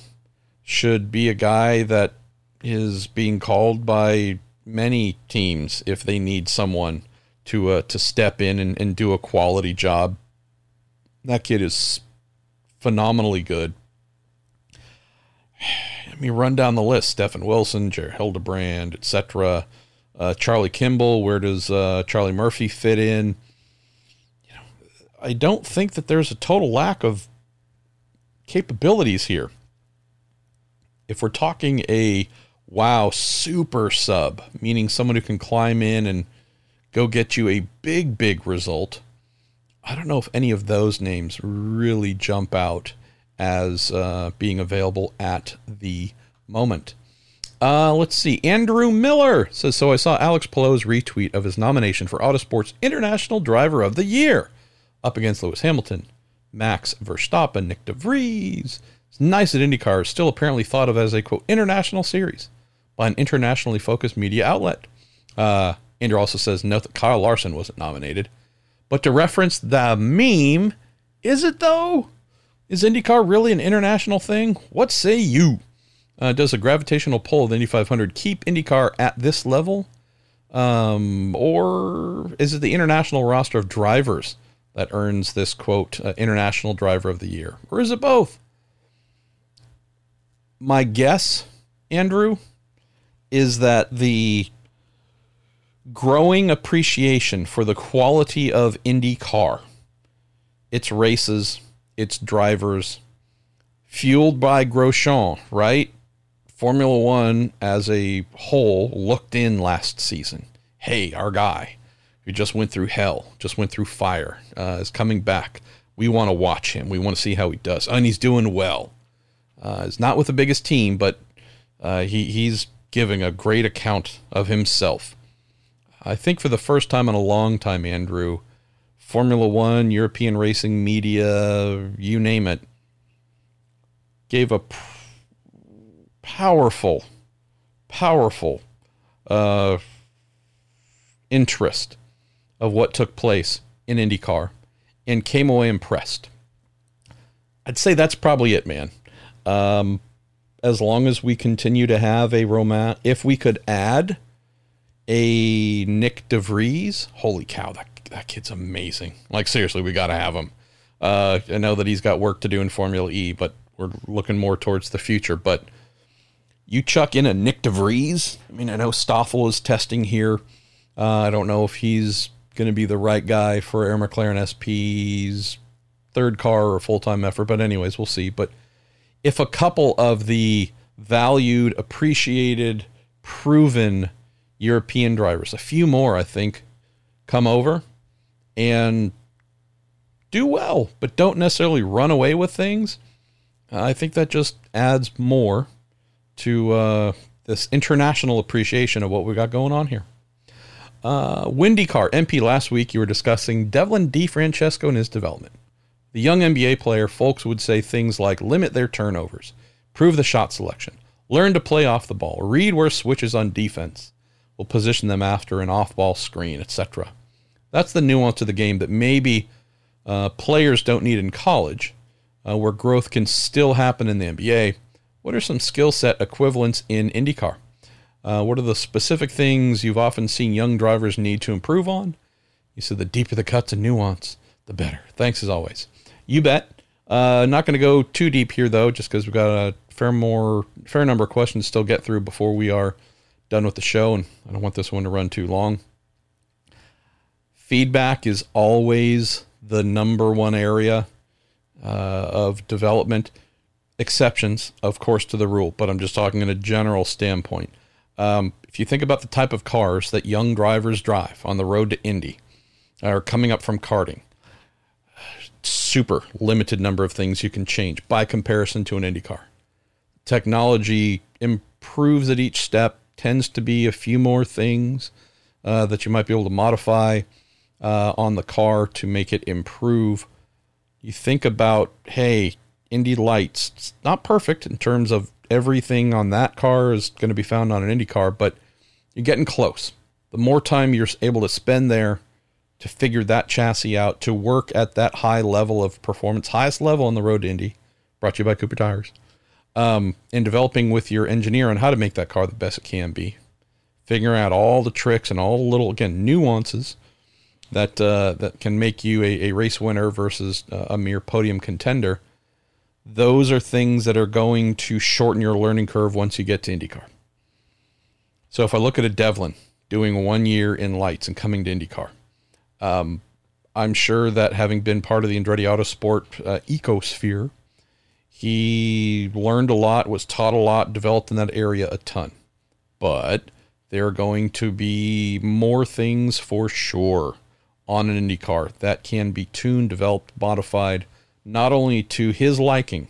A: should be a guy that is being called by many teams if they need someone to uh, to step in and, and do a quality job. That kid is phenomenally good. Let me run down the list: Stefan Wilson, JR Hildebrand, etc. Uh, Charlie Kimball. Where does uh, Charlie Murphy fit in? I don't think that there's a total lack of capabilities here. If we're talking a wow super sub, meaning someone who can climb in and go get you a big, big result, I don't know if any of those names really jump out as uh, being available at the moment. Uh, let's see. Andrew Miller says So I saw Alex Palou's retweet of his nomination for Autosport's International Driver of the Year up against Lewis Hamilton, Max Verstappen, Nyck de Vries. It's nice that IndyCar is still apparently thought of as a quote international series by an internationally focused media outlet. Uh, Andrew also says note that Kyle Larson wasn't nominated. But to reference the meme, is it though? Is IndyCar really an international thing? What say you? Uh, does a gravitational pull of the Indy 500 keep IndyCar at this level? Um, or is it the international roster of drivers that earns this quote, uh, International Driver of the Year? Or is it both? My guess, Andrew, is that the growing appreciation for the quality of IndyCar, its races, its drivers, fueled by Grosjean, right? Formula One as a whole looked in last season. Hey, our guy who just went through hell, just went through fire, uh, is coming back. We want to watch him. We want to see how he does. And he's doing well. Uh, not with the biggest team, but uh, he, he's giving a great account of himself. I think for the first time in a long time, Andrew, Formula One, European racing media, you name it, gave a p- powerful, powerful uh, interest of what took place in IndyCar and came away impressed. I'd say that's probably it, man. Um, as long as we continue to have a romance, if we could add a Nyck de Vries, holy cow, that that kid's amazing. Like seriously, we got to have him. Uh, I know that he's got work to do in Formula E, but we're looking more towards the future. But you chuck in a Nyck de Vries. I mean, I know Stoffel is testing here. Uh, I don't know if he's going to be the right guy for Arrow McLaren SP's third car or full time effort. But anyways, we'll see. But if a couple of the valued, appreciated, proven European drivers, a few more, I think, come over and do well, but don't necessarily run away with things, I think that just adds more to uh, this international appreciation of what we got going on here. Uh, WindyCar MP last week, you were discussing Devlin DeFrancesco and his development. The young NBA player, folks would say things like limit their turnovers, prove the shot selection, learn to play off the ball, read where switches on defense will position them after an off ball screen, etc. That's the nuance of the game that maybe uh, players don't need in college, uh, where growth can still happen in the NBA. What are some skill set equivalents in IndyCar? Uh, what are the specific things you've often seen young drivers need to improve on? You said the deeper the cuts and nuance, the better. Thanks as always. You bet. Uh, not going to go too deep here though, just because we've got a fair more fair number of questions to still get through before we are done with the show, and I don't want this one to run too long. Feedback is always the number one area uh, of development. Exceptions, of course, to the rule, but I'm just talking in a general standpoint. Um, if you think about the type of cars that young drivers drive on the road to Indy, or coming up from karting, super limited number of things you can change by comparison to an Indy car. Technology improves at each step, tends to be a few more things uh, that you might be able to modify uh, on the car to make it improve. You think about, hey, Indy Lights, it's not perfect in terms of everything on that car is going to be found on an Indy car, but you're getting close. The more time you're able to spend there to figure that chassis out, to work at that high level of performance, highest level on the road to Indy, brought to you by Cooper Tires, um, and developing with your engineer on how to make that car the best it can be. Figuring out all the tricks and all the little again nuances that uh, that can make you a, a race winner versus uh, a mere podium contender. Those are things that are going to shorten your learning curve once you get to IndyCar. So if I look at a Devlin doing one year in lights and coming to IndyCar, um, I'm sure that having been part of the Andretti Autosport uh, ecosphere, he learned a lot, was taught a lot, developed in that area a ton. But there are going to be more things for sure on an IndyCar that can be tuned, developed, modified, not only to his liking,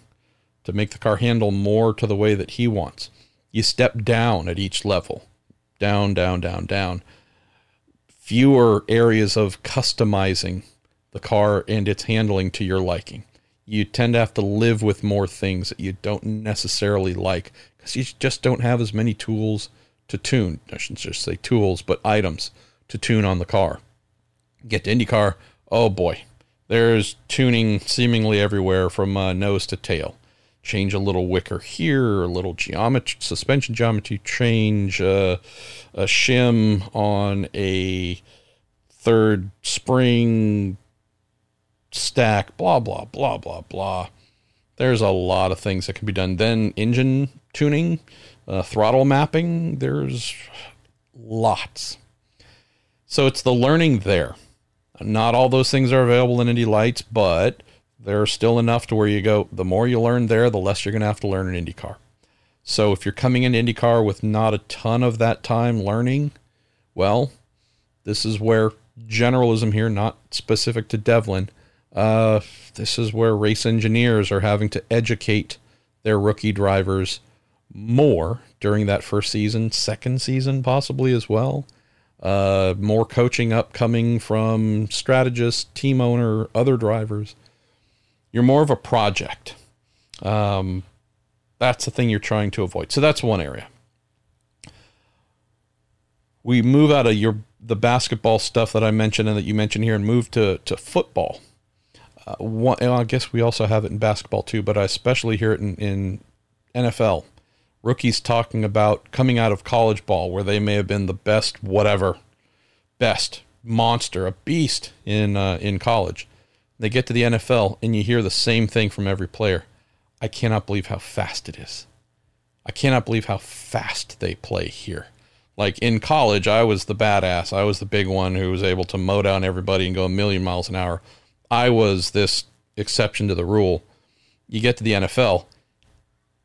A: to make the car handle more to the way that he wants. You step down at each level, down, down, down, down. Fewer areas of customizing the car and its handling to your liking. You tend to have to live with more things that you don't necessarily like because you just don't have as many tools to tune. I shouldn't just say tools, but items to tune on the car. Get to IndyCar, oh boy, there's tuning seemingly everywhere from uh, nose to tail. Change a little wicker here, a little geometry, suspension geometry change, uh, a shim on a third spring stack, blah, blah, blah, blah, blah. There's a lot of things that can be done. Then engine tuning, uh, throttle mapping, there's lots. So it's the learning there. Not all those things are available in Indy Lights, but there are still enough to where you go, the more you learn there, the less you're going to have to learn in IndyCar. So if you're coming into IndyCar with not a ton of that time learning, well, this is where generalism here, not specific to Devlin, uh, this is where race engineers are having to educate their rookie drivers more during that first season, second season possibly as well. Uh, more coaching upcoming from strategists, team owner, other drivers. You're more of a project. Um, that's the thing you're trying to avoid. So that's one area. We move out of your the basketball stuff that I mentioned and that you mentioned here, and move to to football. Uh, one, I guess we also have it in basketball too, but I especially hear it in, in NFL. Rookies talking about coming out of college ball where they may have been the best, whatever, best monster, a beast in uh, in college. They get to the NFL and you hear the same thing from every player. I cannot believe how fast it is. I cannot believe how fast they play here. Like in college, I was the badass. I was the big one who was able to mow down everybody and go a million miles an hour. I was this exception to the rule. You get to the NFL,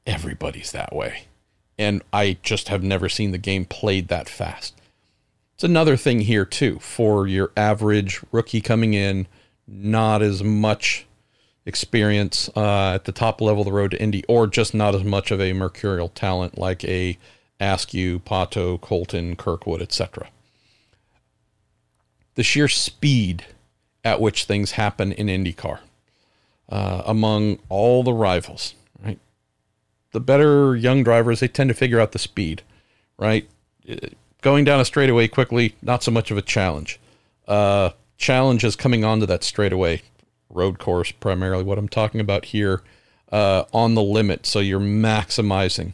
A: everybody's that way. And I just have never seen the game played that fast. It's another thing here, too, for your average rookie coming in, not as much experience uh, at the top level of the road to Indy, or just not as much of a mercurial talent like a Askew, Pato, Colton, Kirkwood, etc. The sheer speed at which things happen in IndyCar uh, among all the rivals? The better young drivers, they tend to figure out the speed, right? Going down a straightaway quickly, not so much of a challenge. Uh, challenge is coming onto that straightaway road course, primarily what I'm talking about here, uh, on the limit. So you're maximizing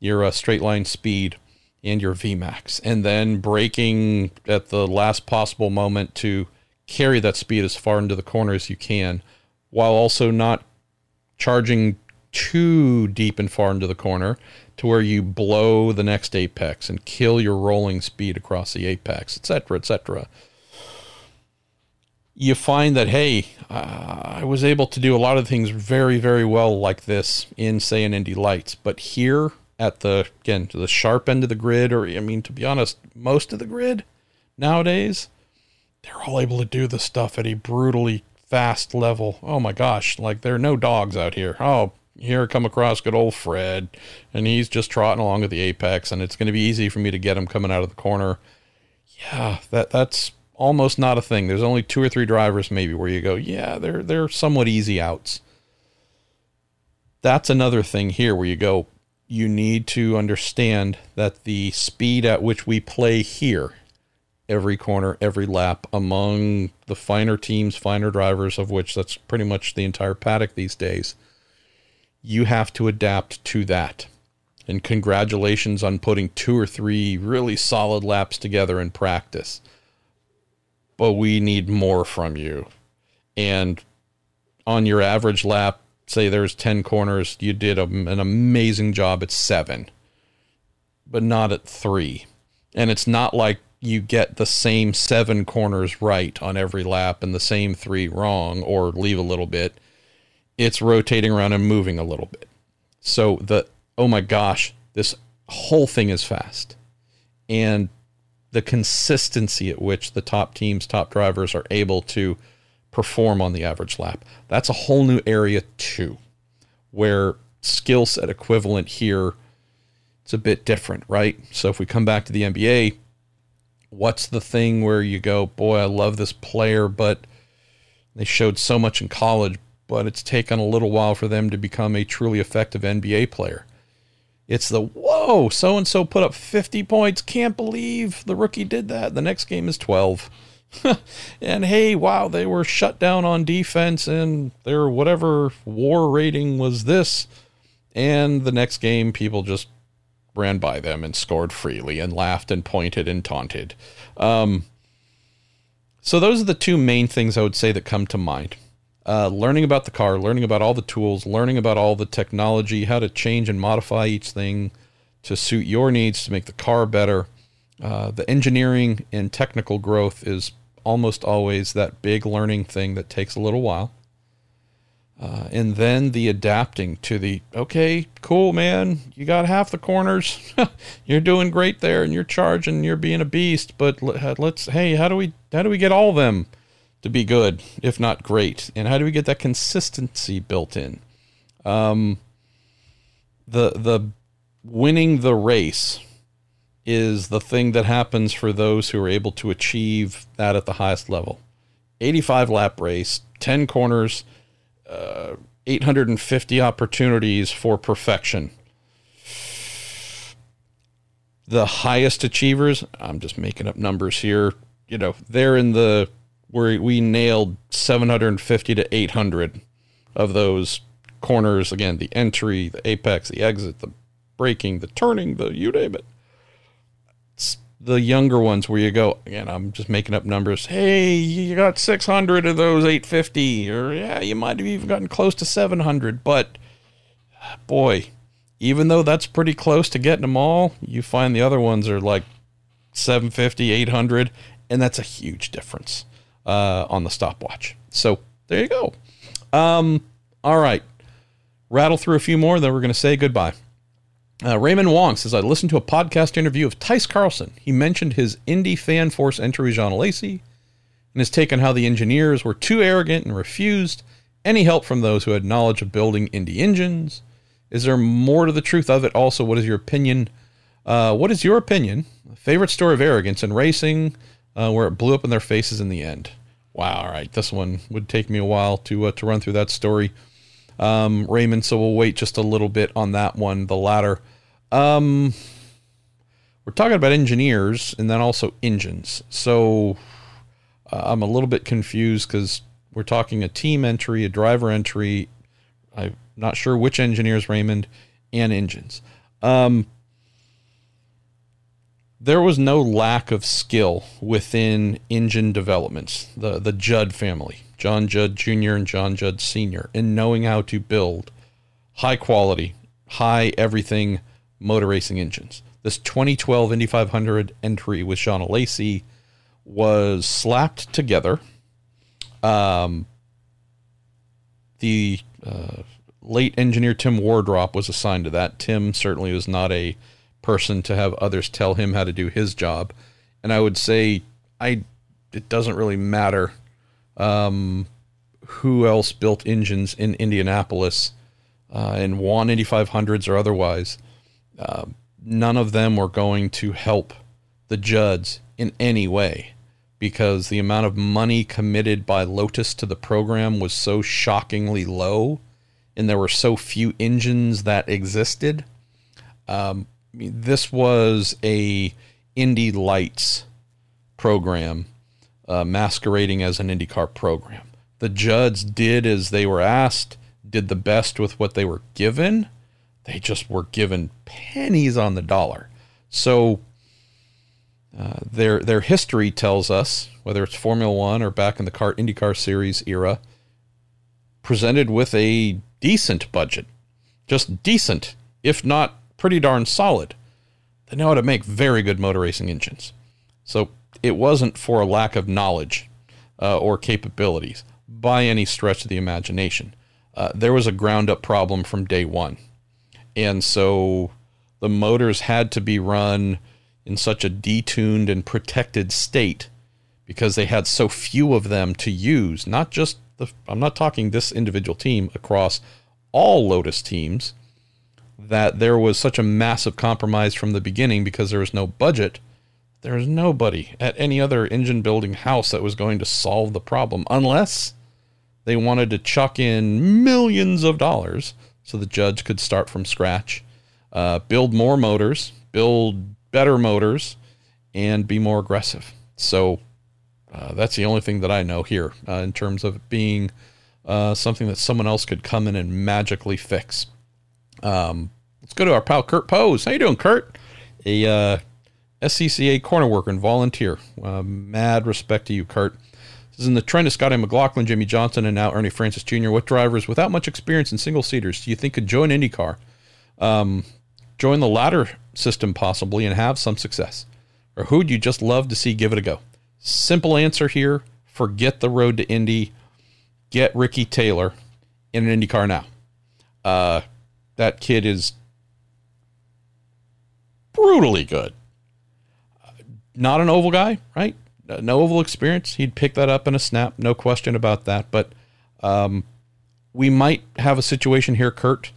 A: your uh, straight line speed and your VMAX, and then braking at the last possible moment to carry that speed as far into the corner as you can while also not charging too deep and far into the corner to where you blow the next apex and kill your rolling speed across the apex, etc., etc. You find that hey, uh, I was able to do a lot of things very, very well like this in say an Indy Lights, but here at the again to the sharp end of the grid, or I mean to be honest, most of the grid nowadays, they're all able to do the stuff at a brutally fast level. Oh my gosh, like there are no dogs out here. Oh, here come across good old Fred, and he's just trotting along at the apex, and it's going to be easy for me to get him coming out of the corner. Yeah, that that's almost not a thing. There's only two or three drivers maybe where you go, yeah, they're they're somewhat easy outs. That's another thing here where you go, you need to understand that the speed at which we play here every corner, every lap among the finer teams, finer drivers, of which that's pretty much the entire paddock these days. You have to adapt to that. And congratulations on putting two or three really solid laps together in practice. But we need more from you. And on your average lap, say there's 10 corners, you did a, an amazing job at seven, but not at three. And it's not like you get the same seven corners right on every lap and the same three wrong or leave a little bit. It's rotating around and moving a little bit. So the, oh my gosh, this whole thing is fast. And the consistency at which the top teams, top drivers are able to perform on the average lap. That's a whole new area too, where skill set equivalent here it's a bit different, right? So if we come back to the NBA, what's the thing where you go, boy, I love this player, but they showed so much in college, but it's taken a little while for them to become a truly effective NBA player. It's the whoa, so and so put up 50 points. Can't believe the rookie did that. The next game is 12. and hey, wow, they were shut down on defense and their whatever war rating was this. And the next game, people just ran by them and scored freely and laughed and pointed and taunted. Um, so, those are the two main things I would say that come to mind. Uh, learning about the car, learning about all the tools, learning about all the technology, how to change and modify each thing to suit your needs to make the car better. Uh, the engineering and technical growth is almost always that big learning thing that takes a little while. Uh, and then the adapting to the okay, cool, man. You got half the corners. you're doing great there, and you're charging. You're being a beast. But let's hey, how do we how do we get all of them to be good, if not great? And how do we get that consistency built in? Um, the the winning the race is the thing that happens for those who are able to achieve that at the highest level. 85 lap race, 10 corners uh, 850 opportunities for perfection. The highest achievers, I'm just making up numbers here, you know, they're in the where we nailed 750 to 800 of those corners. Again, the entry, the apex, the exit, the braking, the turning, the you name it. It's the younger ones where you go again i'm just making up numbers. Hey you got 600 of those 850 or yeah you might have even gotten close to 700 but boy even though that's pretty close to getting them all you find the other ones are like 750 800 and that's a huge difference uh, on the stopwatch so there you go um, all right rattle through a few more then we're going to say goodbye uh, Raymond Wong says, I listened to a podcast interview of Tyce Carlson. He mentioned his Indy fan force entry Jean Alesi and his take on how the engineers were too arrogant and refused any help from those who had knowledge of building Indy engines. Is there more to the truth of it? Also, what is your opinion? Uh, what is your opinion? Favorite story of arrogance in racing uh, where it blew up in their faces in the end? Wow, all right. This one would take me a while to, uh, to run through that story um, Raymond. So we'll wait just a little bit on that one, the latter. Um, we're talking about engineers and then also engines. So uh, I'm a little bit confused because we're talking a team entry, a driver entry. I'm not sure which engineers, Raymond, and engines. Um, there was no lack of skill within engine developments, the, the Judd family. John Judd Jr. and John Judd Sr., in knowing how to build high quality, high everything motor racing engines. This 2012 Indy 500 entry with Jean Alesi was slapped together. Um, the uh, late engineer Tim Wardrop was assigned to that. Tim certainly was not a person to have others tell him how to do his job. And I would say I it doesn't really matter um, who else built engines in Indianapolis uh, and won Indy 500s or otherwise. Uh, none of them were going to help the Judds in any way because the amount of money committed by Lotus to the program was so shockingly low and there were so few engines that existed. Um, this was a Indy Lights program uh, masquerading as an IndyCar program. The Judds did as they were asked, did the best with what they were given. They just were given pennies on the dollar. So uh, their their history tells us, whether it's Formula One or back in the CART IndyCar Series era, presented with a decent budget, just decent, if not pretty darn solid. They know how to make very good motor racing engines. So it wasn't for a lack of knowledge uh, or capabilities by any stretch of the imagination. Uh, there was a ground up problem from day one. And so the motors had to be run in such a detuned and protected state because they had so few of them to use, not just the, I'm not talking this individual team across all Lotus teams, that there was such a massive compromise from the beginning because there was no budget. There was nobody at any other engine building house that was going to solve the problem unless they wanted to chuck in millions of dollars so the Judds could start from scratch, uh, build more motors, build better motors, and be more aggressive. So uh, that's the only thing that I know here uh, in terms of being uh, something that someone else could come in and magically fix. Um, let's go to our pal Kurt Pose. How you doing, Kurt? A uh, SCCA corner worker and volunteer. Uh, mad respect to you, Kurt. This is in the trend of Scotty McLaughlin, Jimmie Johnson, and now Ernie Francis Jr. What drivers without much experience in single seaters do you think could join IndyCar? Um, join the ladder system possibly and have some success? Or who'd you just love to see give it a go? Simple answer here forget the road to Indy. Get Ricky Taylor in an IndyCar now. Uh, that kid is brutally good. Not an oval guy, right? no oval experience. He'd pick that up in a snap, no question about that. But um, we might have a situation here, Kurt,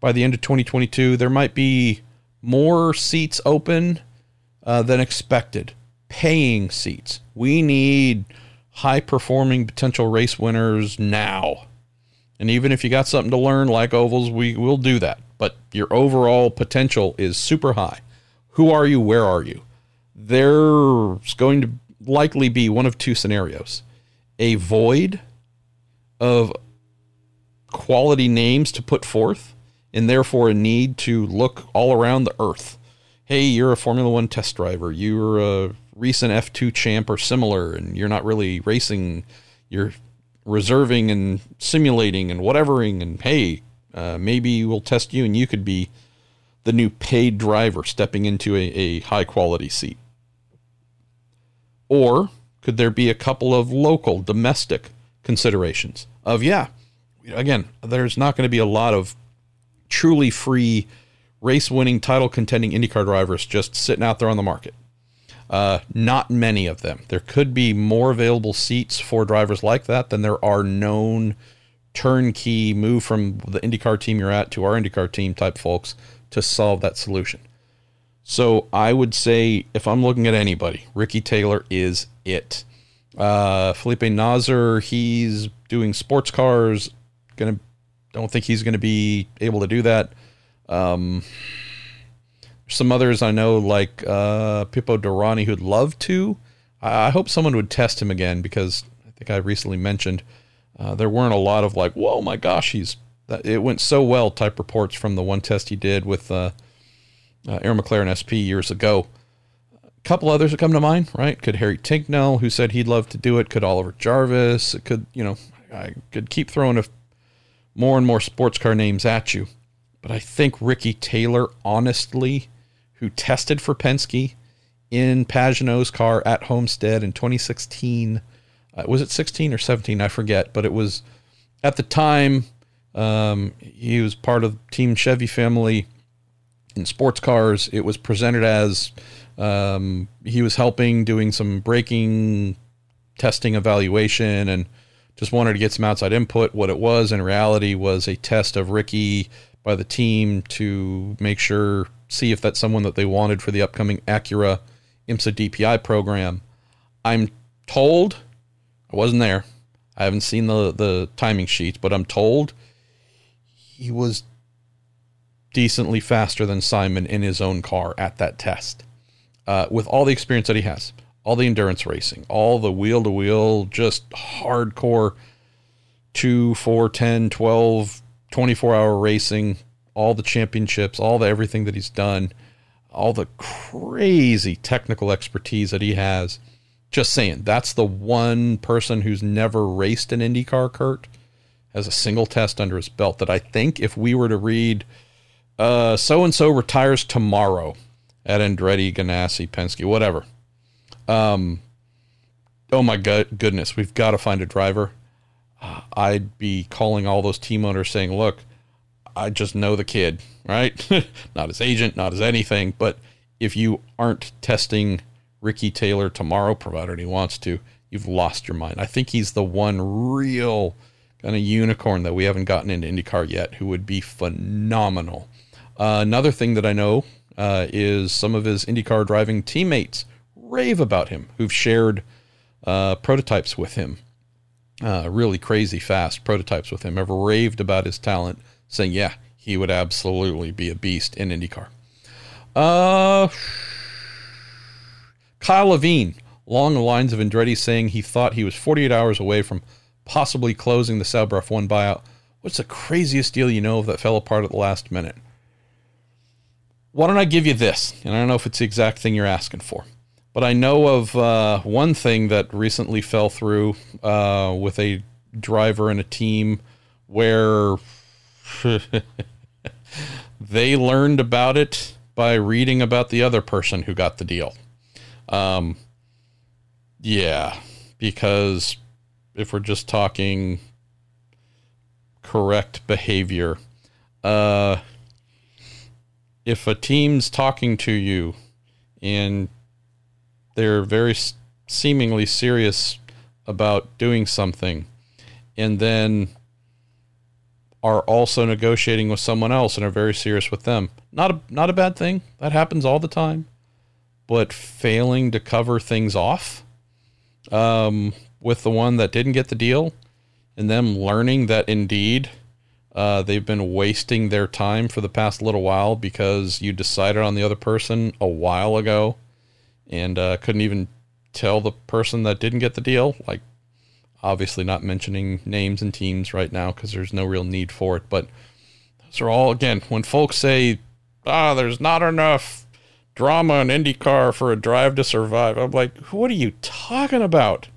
A: by the end of 2022. There might be more seats open uh, than expected, paying seats. We need high performing potential race winners now. And even if you got something to learn like ovals, we will do that. But your overall potential is super high. Who are you? Where are you? there's going to likely be one of two scenarios a void of quality names to put forth, and therefore a need to look all around the earth. Hey, you're a Formula One test driver, you're a recent F2 champ or similar, and you're not really racing, you're reserving and simulating and whatevering, and hey, uh, maybe we'll test you and you could be the new paid driver stepping into a, a high quality seat. Or could there be a couple of local, domestic considerations of, yeah, again, there's not going to be a lot of truly free race winning, title contending IndyCar drivers just sitting out there on the market. Uh, not many of them. There could be more available seats for drivers like that than there are known turnkey move from the IndyCar team you're at to our IndyCar team type folks to solve that solution. So I would say if I'm looking at anybody, Ricky Taylor is it. Uh, Felipe Nasr, he's doing sports cars. Gonna don't think he's gonna be able to do that. Um, some others I know like uh, Pipo Derani who'd love to. I, I, hope someone would test him again because I think I recently mentioned uh, there weren't a lot of like, whoa, my gosh, he's it went so well type reports from the one test he did with uh, uh, Arrow McLaren SP years ago. A couple others that come to mind, right? Could Harry Tincknell, who said he'd love to do it. Could Oliver Jarvis. It could, you know, I could keep throwing a, more and more sports car names at you. But I think Ricky Taylor, honestly, who tested for Penske in Pagenaud's car at Homestead in 2016. Uh, was it 16 or 17? I forget. But it was at the time um, he was part of Team Chevy family in sports cars. It was presented as um, he was helping doing some braking testing evaluation and just wanted to get some outside input. What it was in reality was a test of Ricky by the team to make sure, see if that's someone that they wanted for the upcoming Acura IMSA DPI program. I'm told, I wasn't there. I haven't seen the, the timing sheets, but I'm told he was decently faster than Simon in his own car at that test. Uh, with all the experience that he has, all the endurance racing, all the wheel to wheel, just hardcore 2, 4, 10, 12, 24 hour racing, all the championships, all the everything that he's done, all the crazy technical expertise that he has. Just saying, that's the one person who's never raced an IndyCar, Kurt, has a single test under his belt that I think if we were to read so and so retires tomorrow at Andretti, Ganassi, Penske, whatever. Um, oh my god, goodness, we've got to find a driver. Uh, I'd be calling all those team owners saying, look, I just know the kid, right? not his agent, not his anything, but if you aren't testing Ricky Taylor tomorrow, provided he wants to, you've lost your mind. I think he's the one real kind of unicorn that we haven't gotten into IndyCar yet who would be phenomenal. Uh, another thing that I know uh, is some of his IndyCar driving teammates rave about him, who've shared uh, prototypes with him, uh, really crazy fast prototypes with him, have raved about his talent, saying, yeah, he would absolutely be a beast in IndyCar. Uh, Kyle Levine, along the lines of Andretti saying he thought he was 48 hours away from possibly closing the Sauber F1 buyout. What's the craziest deal you know of that fell apart at the last minute? Why don't I give you this? And I don't know if it's the exact thing you're asking for, but I know of uh, one thing that recently fell through uh, with a driver and a team where they learned about it by reading about the other person who got the deal. Um, yeah, because if we're just talking correct behavior, uh, if a team's talking to you and they're very seemingly serious about doing something and then are also negotiating with someone else and are very serious with them. Not a not a bad thing. That happens all the time. But failing to cover things off um, with the one that didn't get the deal and them learning that indeed uh, they've been wasting their time for the past little while because you decided on the other person a while ago and uh, couldn't even tell the person that didn't get the deal. Like, obviously, not mentioning names and teams right now because there's no real need for it. But those are all, again, when folks say, ah, there's not enough drama in IndyCar for a drive to survive, I'm like, what are you talking about?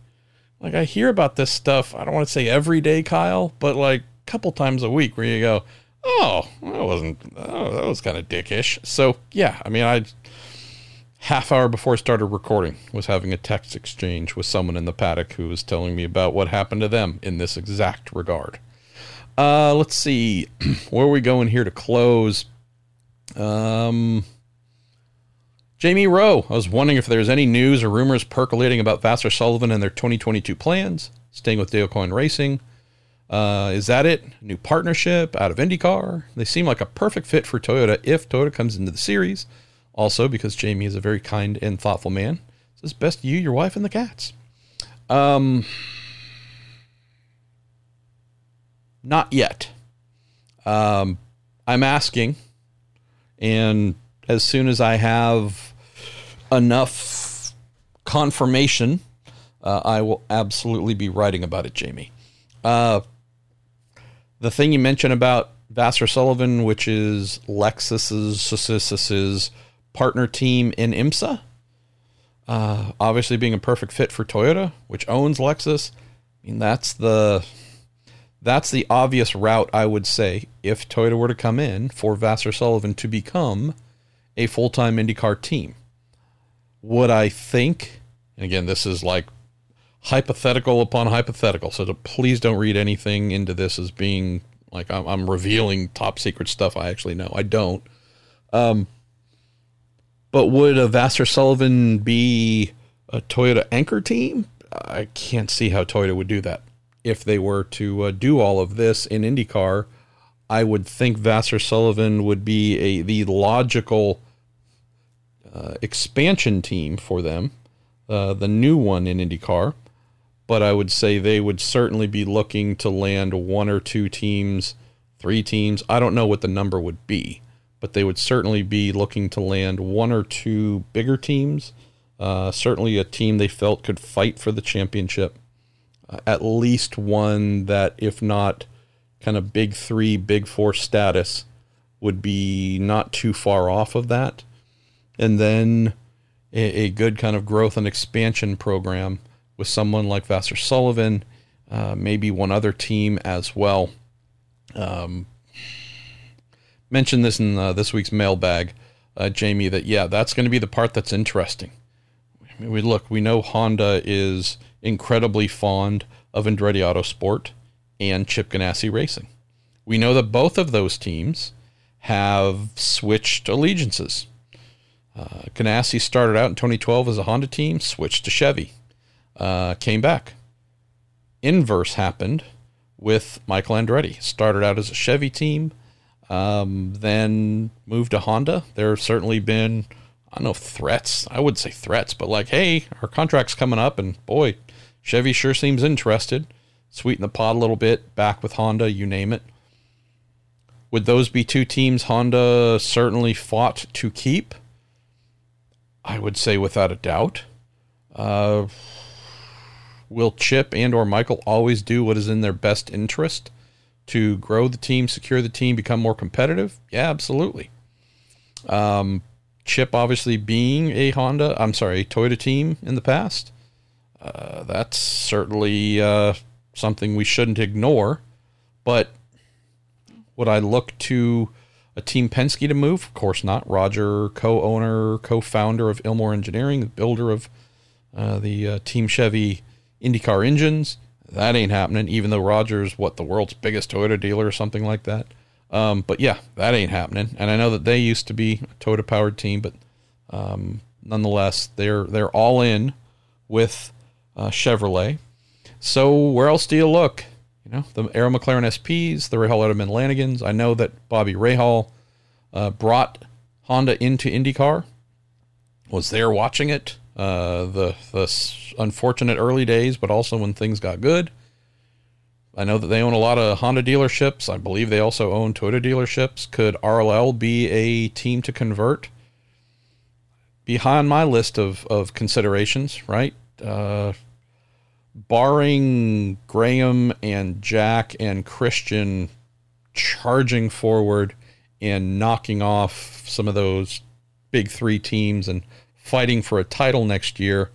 A: Like, I hear about this stuff, I don't want to say every day, Kyle, but like a couple times a week where you go, oh, that wasn't, oh, that was kind of dickish. So, yeah, I mean, I half hour before I started recording was having a text exchange with someone in the paddock who was telling me about what happened to them in this exact regard. Uh, let's see, where are we going here to close? Um, Jamie Rowe. I was wondering if there's any news or rumors percolating about Vasser Sullivan and their 2022 plans. Staying with Dale Coyne Racing. Uh, is that it? New partnership out of IndyCar? They seem like a perfect fit for Toyota if Toyota comes into the series. Also, because Jamie is a very kind and thoughtful man, says best you, your wife, and the cats. Um, not yet. Um, I'm asking, and as soon as I have enough confirmation, uh, I will absolutely be writing about it, Jamie. Uh, the thing you mentioned about Vasser Sullivan, which is Lexus's partner team in IMSA, uh, obviously being a perfect fit for Toyota, which owns Lexus. I mean, that's the that's the obvious route I would say if Toyota were to come in for Vasser Sullivan to become a full time IndyCar team. Would I think, and again, this is like hypothetical upon hypothetical, so please don't read anything into this as being like I'm, I'm, revealing top secret stuff I actually know. I don't. Um, but would a Vasser Sullivan be a Toyota anchor team? I can't see how Toyota would do that. If they were to uh, do all of this in IndyCar, I would think Vasser Sullivan would be a the logical uh, expansion team for them, uh, the new one in IndyCar. But I would say they would certainly be looking to land one or two teams, three teams. I don't know what the number would be, but they would certainly be looking to land one or two bigger teams. Uh, certainly a team they felt could fight for the championship. uh, at least one that, if not kind of big three, big four status, would be not too far off of that. And then a, a good kind of growth and expansion program with someone like Vasser Sullivan, uh, maybe one other team as well. Um, mentioned this in uh, this week's mailbag, uh, Jamie, that yeah, that's going to be the part that's interesting. I mean, we look, we know Honda is incredibly fond of Andretti Autosport and Chip Ganassi Racing. We know that both of those teams have switched allegiances. Uh, Ganassi started out in 2012 as a Honda team, switched to Chevy, uh, came back. Inverse happened with Michael Andretti. Started out as a Chevy team, um, then moved to Honda. There have certainly been, I don't know, threats. I would say threats, but like, hey, our contract's coming up, and boy, Chevy sure seems interested. Sweeten the pot a little bit, back with Honda, you name it. Would those be two teams Honda certainly fought to keep? I would say without a doubt. Uh, will Chip and or Michael always do what is in their best interest to grow the team, secure the team, become more competitive? Yeah, absolutely. Um, Chip obviously being a Honda, I'm sorry, a Toyota team in the past. Uh, that's certainly uh, something we shouldn't ignore. But would I look to a Team Penske to move? Of course not. Roger, co owner, co founder of Ilmor Engineering, the builder of uh, the uh, Team Chevy IndyCar engines. That ain't happening, even though Roger's what the world's biggest Toyota dealer or something like that. Um, but yeah, that ain't happening. And I know that they used to be a Toyota powered team, but um, nonetheless, they're they're all in with uh, Chevrolet. So where else do you look? You know, the Arrow McLaren SPs, the Rahal Letterman Lanigans. I know that Bobby Rahal uh, brought Honda into IndyCar, was there watching it. Uh, the the unfortunate early days, but also when things got good. I know that they own a lot of Honda dealerships. I believe they also own Toyota dealerships. Could RLL be a team to convert? Behind my list of, of considerations, right? Uh, barring Graham and Jack and Christian charging forward and knocking off some of those big three teams and fighting for a title next year,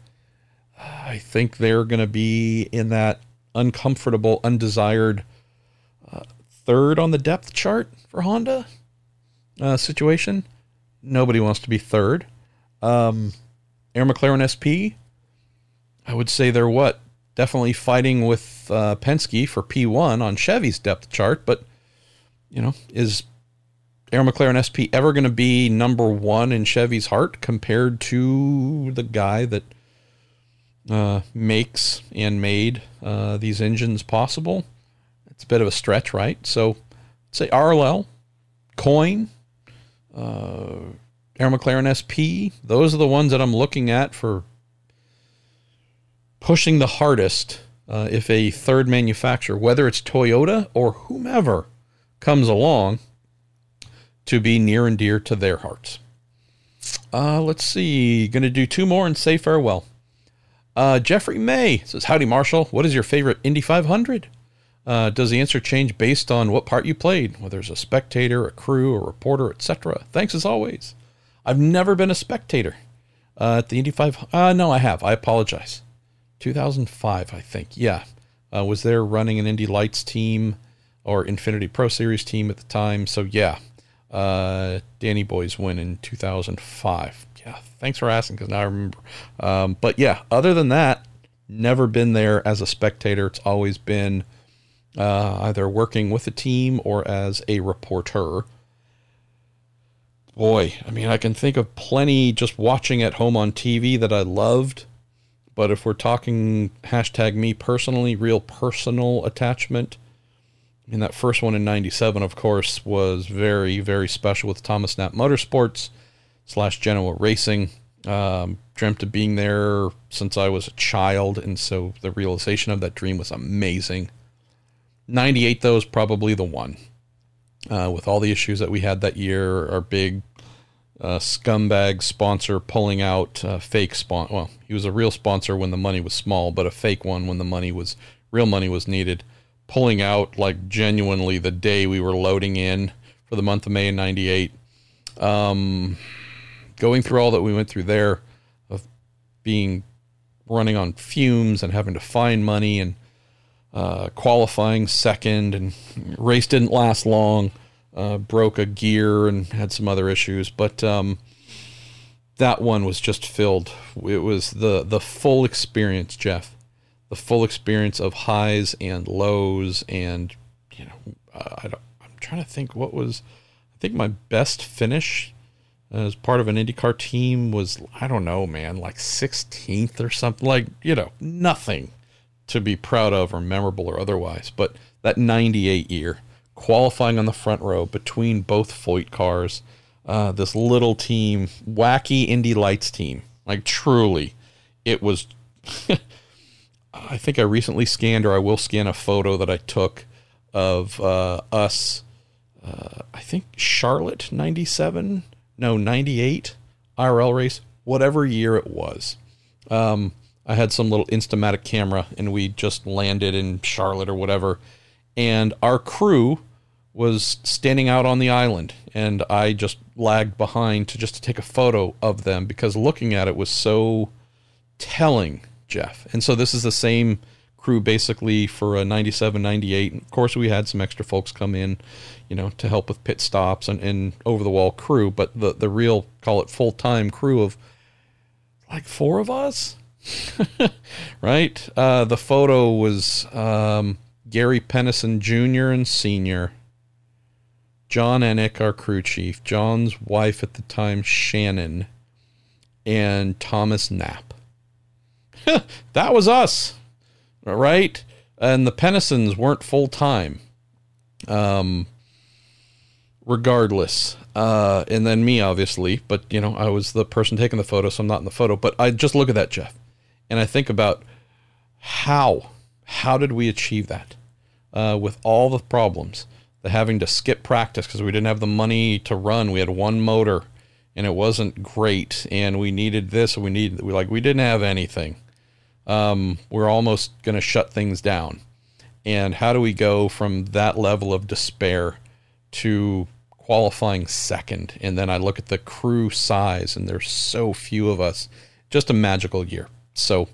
A: I think they're going to be in that uncomfortable, undesired uh, third on the depth chart for Honda uh, situation. Nobody wants to be third. Um, Arrow McLaren SP, I would say they're what? Definitely fighting with uh, Penske for P1 on Chevy's depth chart, but, you know, is Arrow McLaren SP ever going to be number one in Chevy's heart compared to the guy that uh, makes and made uh, these engines possible? It's a bit of a stretch, right? So, say RLL, Coyne, uh, Arrow McLaren SP. Those are the ones that I'm looking at for pushing the hardest. Uh, if a third manufacturer, whether it's Toyota or whomever, comes along to be near and dear to their hearts. Uh, let's see. Going to do two more and say farewell. Uh, Jeffrey May says, Howdy, Marshall. What is your favorite Indy 500? Uh, does the answer change based on what part you played, whether it's a spectator, a crew, a reporter, etc.? Thanks as always. I've never been a spectator uh, at the Indy 5. Uh, no, I have. I apologize. 2005, I think. Yeah. Uh, was there running an Indy Lights team or Infiniti Pro Series team at the time. So, yeah, uh, Danny Boy's win in 2005. Yeah, thanks for asking because now I remember. Um, but yeah, other than that, never been there as a spectator. It's always been uh, either working with a team or as a reporter. Boy, I mean, I can think of plenty just watching at home on TV that I loved. But if we're talking hashtag me personally, real personal attachment, and that first one in 97, of course, was very, very special with Thomas Knapp Motorsports slash Genoa Racing. Um, dreamt of being there since I was a child, and so the realization of that dream was amazing. 98, though, is probably the one. Uh, with all the issues that we had that year, our big uh, scumbag sponsor pulling out uh, fake sponsor. Well, he was a real sponsor when the money was small, but a fake one when the money was real money was needed. Pulling out like genuinely the day we were loading in for the month of May in '98. Um, going through all that we went through there of being running on fumes and having to find money and uh, qualifying second and race didn't last long uh, broke a gear and had some other issues. But um, that one was just filled. It was the the full experience jeff. The full experience of highs and lows and you know I don't, i'm trying to think what was i think my best finish as part of an IndyCar team was I don't know, man, like 16th or something. Like you know, nothing to be proud of or memorable or otherwise. But that 98 year, qualifying on the front row between both Foyt cars, uh, this little team, wacky Indy Lights team, like truly, it was. I think I recently scanned, or I will scan a photo that I took of uh, us. Uh, I think Charlotte '97 no, 98 IRL race, whatever year it was. Um, I had some little Instamatic camera and we just landed in Charlotte or whatever. And our crew was standing out on the island and I just lagged behind to just to take a photo of them because looking at it was so telling, Jeff. And so this is the same crew basically for a 97 98 and of course we had some extra folks come in you know to help with pit stops and, and over the wall crew but the the real call it full-time crew of like four of us? Right? Uh, the photo was um, gary pennison jr and senior. John ennick our crew chief. John's wife at the time shannon. And thomas knapp. That was us right? And the Pennisons weren't full time. Um, regardless. Uh, and then me, obviously, but you know, I was the person taking the photo, so I'm not in the photo. But I just look at that, Jeff, and I think about how, how did we achieve that uh, with all the problems, the having to skip practice because we didn't have the money to run. We had one motor, and it wasn't great, and we needed this, and we needed we like we didn't have anything um, we're almost going to shut things down. And how do we go from that level of despair to qualifying second? And then I look at the crew size, and there's so few of us. Just a magical year. So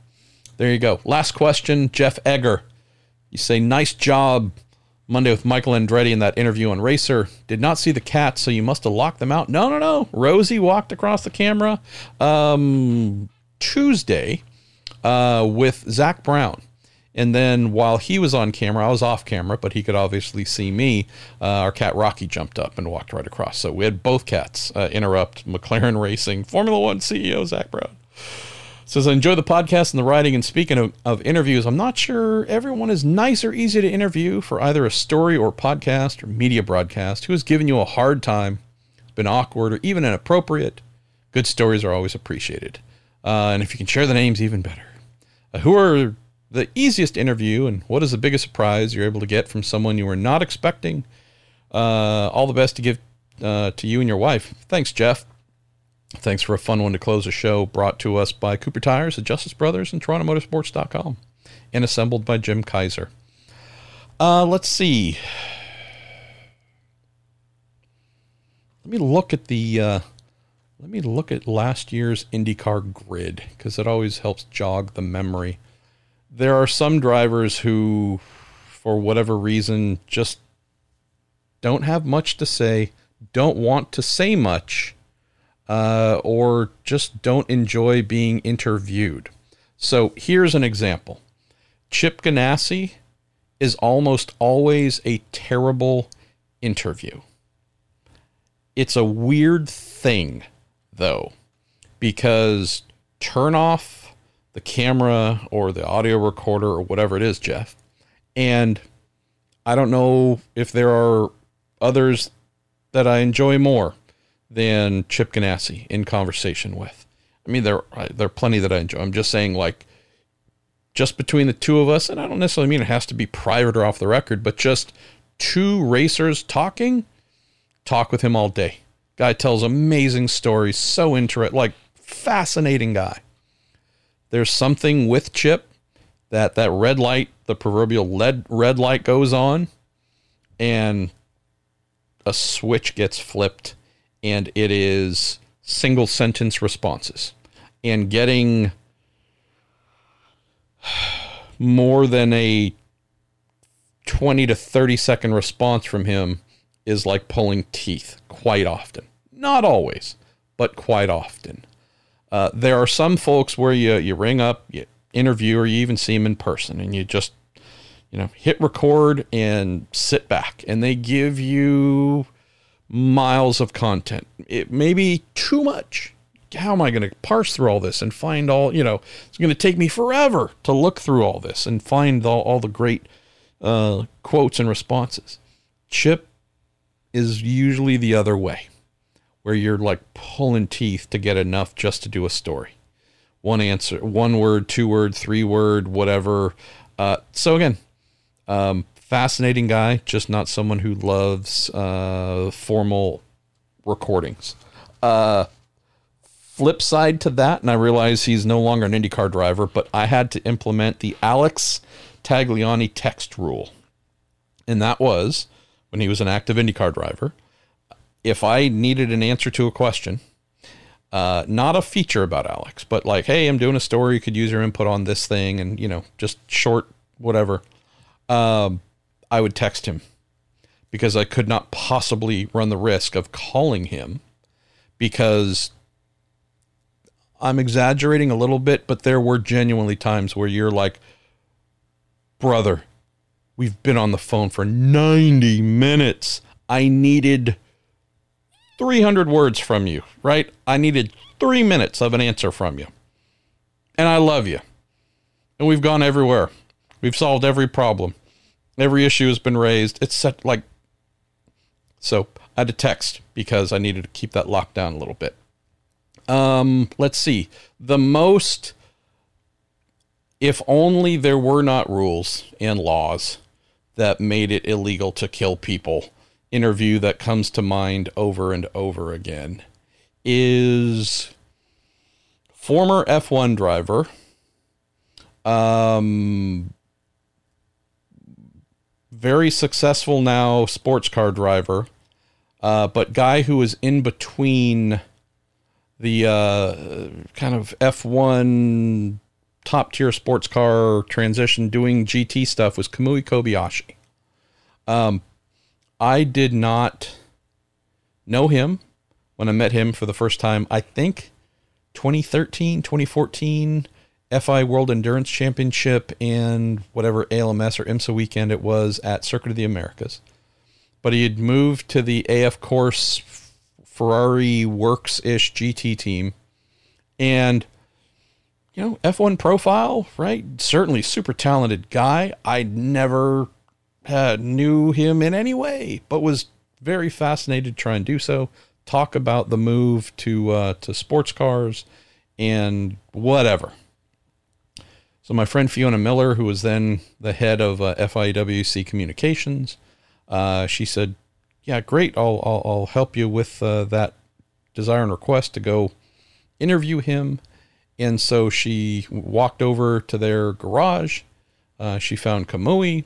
A: there you go. Last question, Jeff Egger. You say, nice job Monday with Michael Andretti in that interview on Racer. Did not see the cats, so you must have locked them out. No, no, no. Rosie walked across the camera. Um, Tuesday, uh, with Zak Brown. And then while he was on camera, I was off camera, but he could obviously see me. Uh, our cat Rocky jumped up and walked right across. So we had both cats uh, interrupt McLaren Racing Formula One CEO Zak Brown. Says, I enjoy the podcast and the writing. And speaking of, of interviews, I'm not sure everyone is nice or easy to interview for either a story or podcast or media broadcast. Who has given you a hard time, been awkward, or even inappropriate? Good stories are always appreciated. Uh, and if you can share the names, even better. Who are the easiest interview and what is the biggest surprise you're able to get from someone you were not expecting? Uh, all the best to give uh, to you and your wife. Thanks, Jeff. Thanks for a fun one to close the show, brought to us by Cooper Tires, the Justice Brothers, and TorontoMotorsports.com, and assembled by Jim Kaiser. Uh, let's see. Let me look at the uh, let me look at last year's IndyCar grid because it always helps jog the memory. There are some drivers who, for whatever reason, just don't have much to say, don't want to say much, uh, or just don't enjoy being interviewed. So here's an example Chip Ganassi is almost always a terrible interview. It's a weird thing though, because turn off the camera or the audio recorder or whatever it is, Jeff. And I don't know if there are others that I enjoy more than Chip Ganassi in conversation with. I mean, there there are plenty that I enjoy. I'm just saying, like, just between the two of us, and I don't necessarily mean it has to be private or off the record, but just two racers talking, talk with him all day. Guy tells amazing stories, so interesting, like fascinating guy. There's something with Chip that that red light, the proverbial lead red light goes on and a switch gets flipped and it is single sentence responses and getting more than a 20 to 30 second response from him is like pulling teeth quite often. Not always, but quite often. Uh, there are some folks where you, you ring up, you interview, or you even see them in person, and you just, you know, hit record and sit back, and they give you miles of content. It may be too much. How am I going to parse through all this and find all, you know, it's going to take me forever to look through all this and find all, all the great uh, quotes and responses. Chip is usually the other way, where you're like pulling teeth to get enough just to do a story. One answer, one word, two word, three word, whatever. Uh, so again, um, fascinating guy, just not someone who loves uh, formal recordings. Uh, flip side to that, and I realize he's no longer an IndyCar driver, but I had to implement the Alex Tagliani text rule. And that was when he was an active IndyCar driver. If I needed an answer to a question, uh, not a feature about Alex, but like, hey, I'm doing a story. You could use your input on this thing, and you know, just short, whatever. Um, I would text him because I could not possibly run the risk of calling him because I'm exaggerating a little bit, but there were genuinely times where you're like, brother, we've been on the phone for 90 minutes. I needed 300 words from you, right? I needed three minutes of an answer from you. And I love you. And we've gone everywhere. We've solved every problem. Every issue has been raised. It's set like so I had to text because I needed to keep that locked down a little bit. Um, let's see. The most if only there were not rules and laws that made it illegal to kill people. Interview that comes to mind over and over again is former F1 driver um very successful now sports car driver, uh, but guy who was in between the uh, kind of F1 top tier sports car transition doing GT stuff was Kamui Kobayashi. Um, I did not know him when I met him for the first time. I think 2013, 2014 FI World Endurance Championship and whatever ALMS or IMSA weekend it was at Circuit of the Americas. But he had moved to the AF Corse Ferrari Works ish GT team. And, you know, F1 profile, right? Certainly super talented guy. I never had, knew him in any way, but was very fascinated to try and do so. Talk about the move to uh, to sports cars and whatever. So my friend Fiona Miller, who was then the head of uh, FIWC Communications, uh, she said, "Yeah, great. I'll I'll, I'll help you with uh, that desire and request to go interview him." And so she walked over to their garage. Uh, she found Kamui,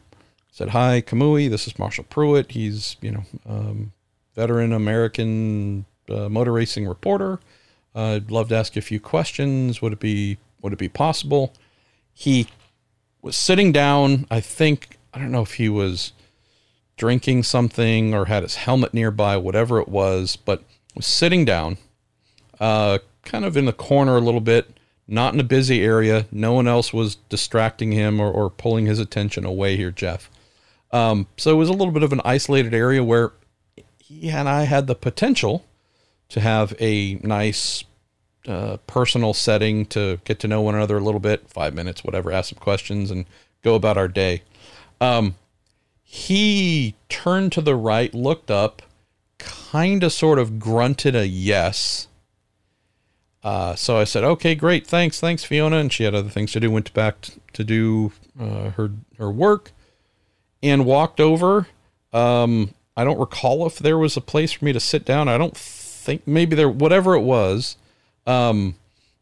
A: said, "Hi, Kamui. This is Marshall Pruett. He's you know um, veteran American uh, motor racing reporter. I'd love to ask you a few questions. Would it be would it be possible?" he was sitting down. I think, I don't know if he was drinking something or had his helmet nearby, whatever it was, but was sitting down, uh, kind of in the corner a little bit, not in a busy area. No one else was distracting him or, or pulling his attention away here, Jeff. Um, so it was a little bit of an isolated area where he and I had the potential to have a nice uh, personal setting to get to know one another a little bit, five minutes, whatever, ask some questions and go about our day. Um, he turned to the right, looked up, kind of sort of grunted a yes. Uh, so I said, okay, great. Thanks. Thanks, Fiona. And she had other things to do, went back to do uh, her, her work and walked over. Um, I don't recall if there was a place for me to sit down. I don't think maybe there, whatever it was. Um,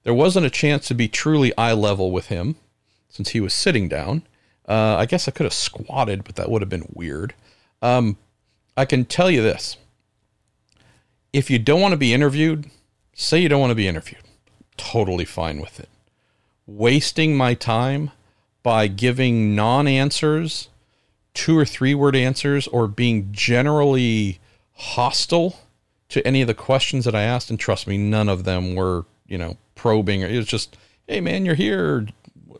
A: there wasn't a chance to be truly eye level with him. since he was sitting down. Uh, I guess I could have squatted, but that would have been weird. Um, I can tell you this if you don't want to be interviewed, say you don't want to be interviewed. Totally fine with it. Wasting my time by giving non answers, two or three word answers, or being generally hostile to any of the questions that I asked. And trust me, none of them were, you know, probing. It was just, hey, man, you're here.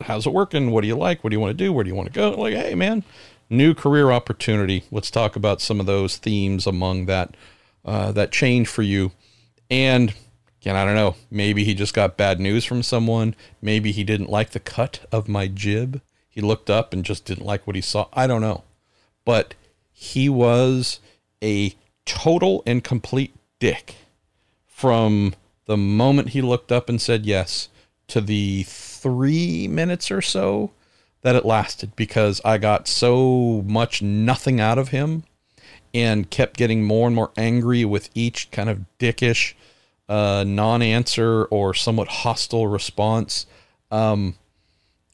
A: How's it working? What do you like? What do you want to do? Where do you want to go? Like, hey, man, new career opportunity. Let's talk about some of those themes among that uh, that change for you. And again, I don't know. Maybe he just got bad news from someone. Maybe he didn't like the cut of my jib. He looked up and just didn't like what he saw. I don't know. But he was a total and complete dick from the moment he looked up and said yes to the three minutes or so that it lasted because I got so much nothing out of him and kept getting more and more angry with each kind of dickish uh, non-answer or somewhat hostile response. Um,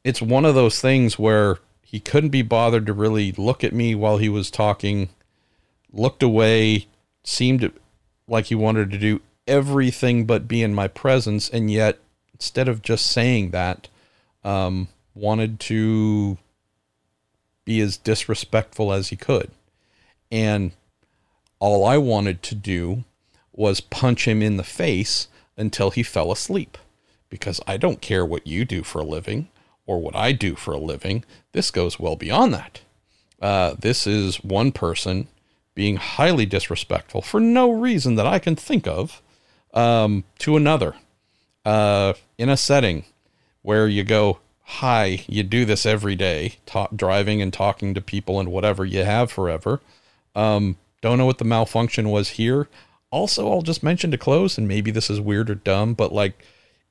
A: it's one of those things where he couldn't be bothered to really look at me while he was talking, looked away, seemed like he wanted to do everything but be in my presence, and yet instead of just saying that, um, wanted to be as disrespectful as he could. And all I wanted to do was punch him in the face until he fell asleep. Because I don't care what you do for a living or what I do for a living. This goes well beyond that. Uh, this is one person being highly disrespectful for no reason that I can think of um, to another uh, in a setting where you go, Hi, you do this every day, talk, driving and talking to people and whatever you have forever. Um, don't know what the malfunction was here. Also, I'll just mention to close, and maybe this is weird or dumb, but like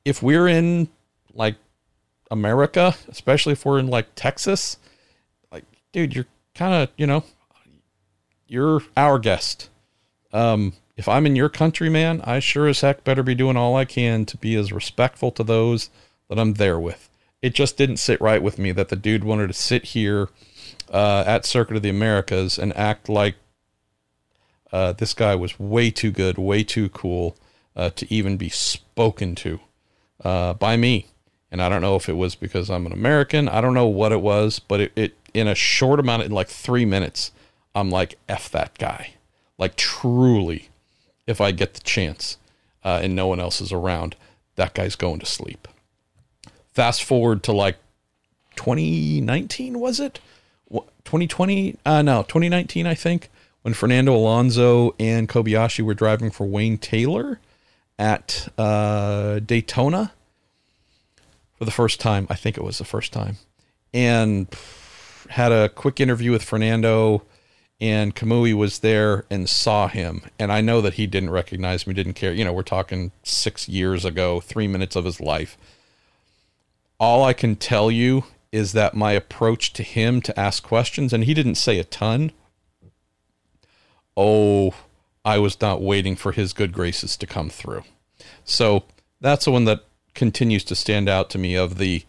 A: if we're in like America, especially if we're in like Texas, like, dude, you're kind of, you know, you're our guest. Um, if I'm in your country, man, I sure as heck better be doing all I can to be as respectful to those that I'm there with. It just didn't sit right with me that the dude wanted to sit here uh, at Circuit of the Americas and act like uh, this guy was way too good, way too cool uh, to even be spoken to uh, by me. And I don't know if it was because I'm an American. I don't know what it was, but it, it in a short amount, in like three minutes, I'm like, F that guy. Like, truly, if I get the chance uh, and no one else is around, that guy's going to sleep. Fast forward to like 2019, was it? 2020? Uh, no, 2019, I think, when Fernando Alonso and Kobayashi were driving for Wayne Taylor at uh, Daytona for the first time. I think it was the first time. And had a quick interview with Fernando and Kamui was there and saw him. And I know that he didn't recognize me, didn't care. You know, we're talking six years ago, three minutes of his life. All I can tell you is that my approach to him to ask questions, and he didn't say a ton. Oh, I was not waiting for his good graces to come through. So that's the one that continues to stand out to me of the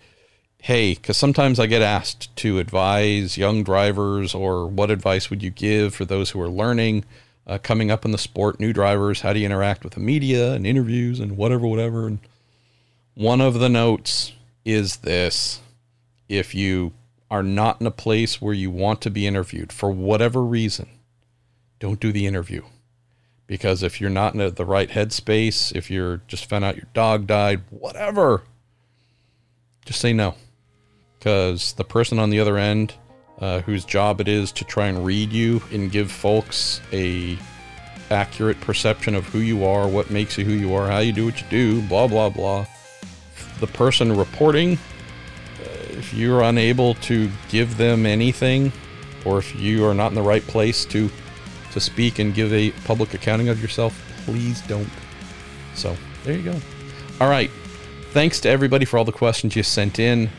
A: hey, because sometimes I get asked to advise young drivers or what advice would you give for those who are learning, uh, coming up in the sport, new drivers, how do you interact with the media and interviews and whatever, whatever. And one of the notes is this if you are not in a place where you want to be interviewed for whatever reason, don't do the interview. Because if you're not in the right headspace, if you're just found out your dog died, whatever, just say no because the person on the other end, uh, whose job it is to try and read you and give folks a accurate perception of who you are, what makes you who you are, how you do what you do, blah blah blah. The person reporting, uh, if you're unable to give them anything, or if you are not in the right place to to speak and give a public accounting of yourself, please don't. So there you go. All right. Thanks to everybody for all the questions you sent in.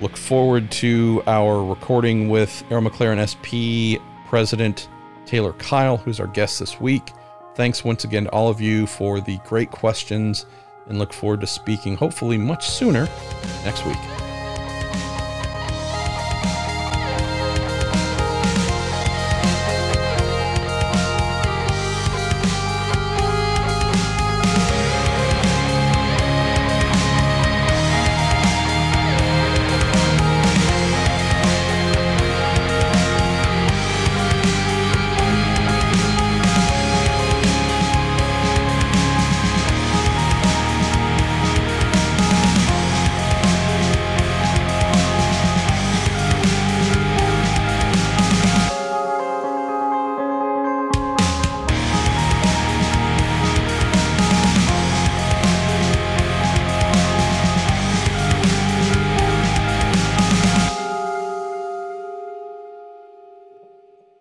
A: Look forward to our recording with Arrow McLaren SP President Taylor Kiel, who's our guest this week. Thanks once again to all of you for the great questions and look forward to speaking hopefully much sooner next week.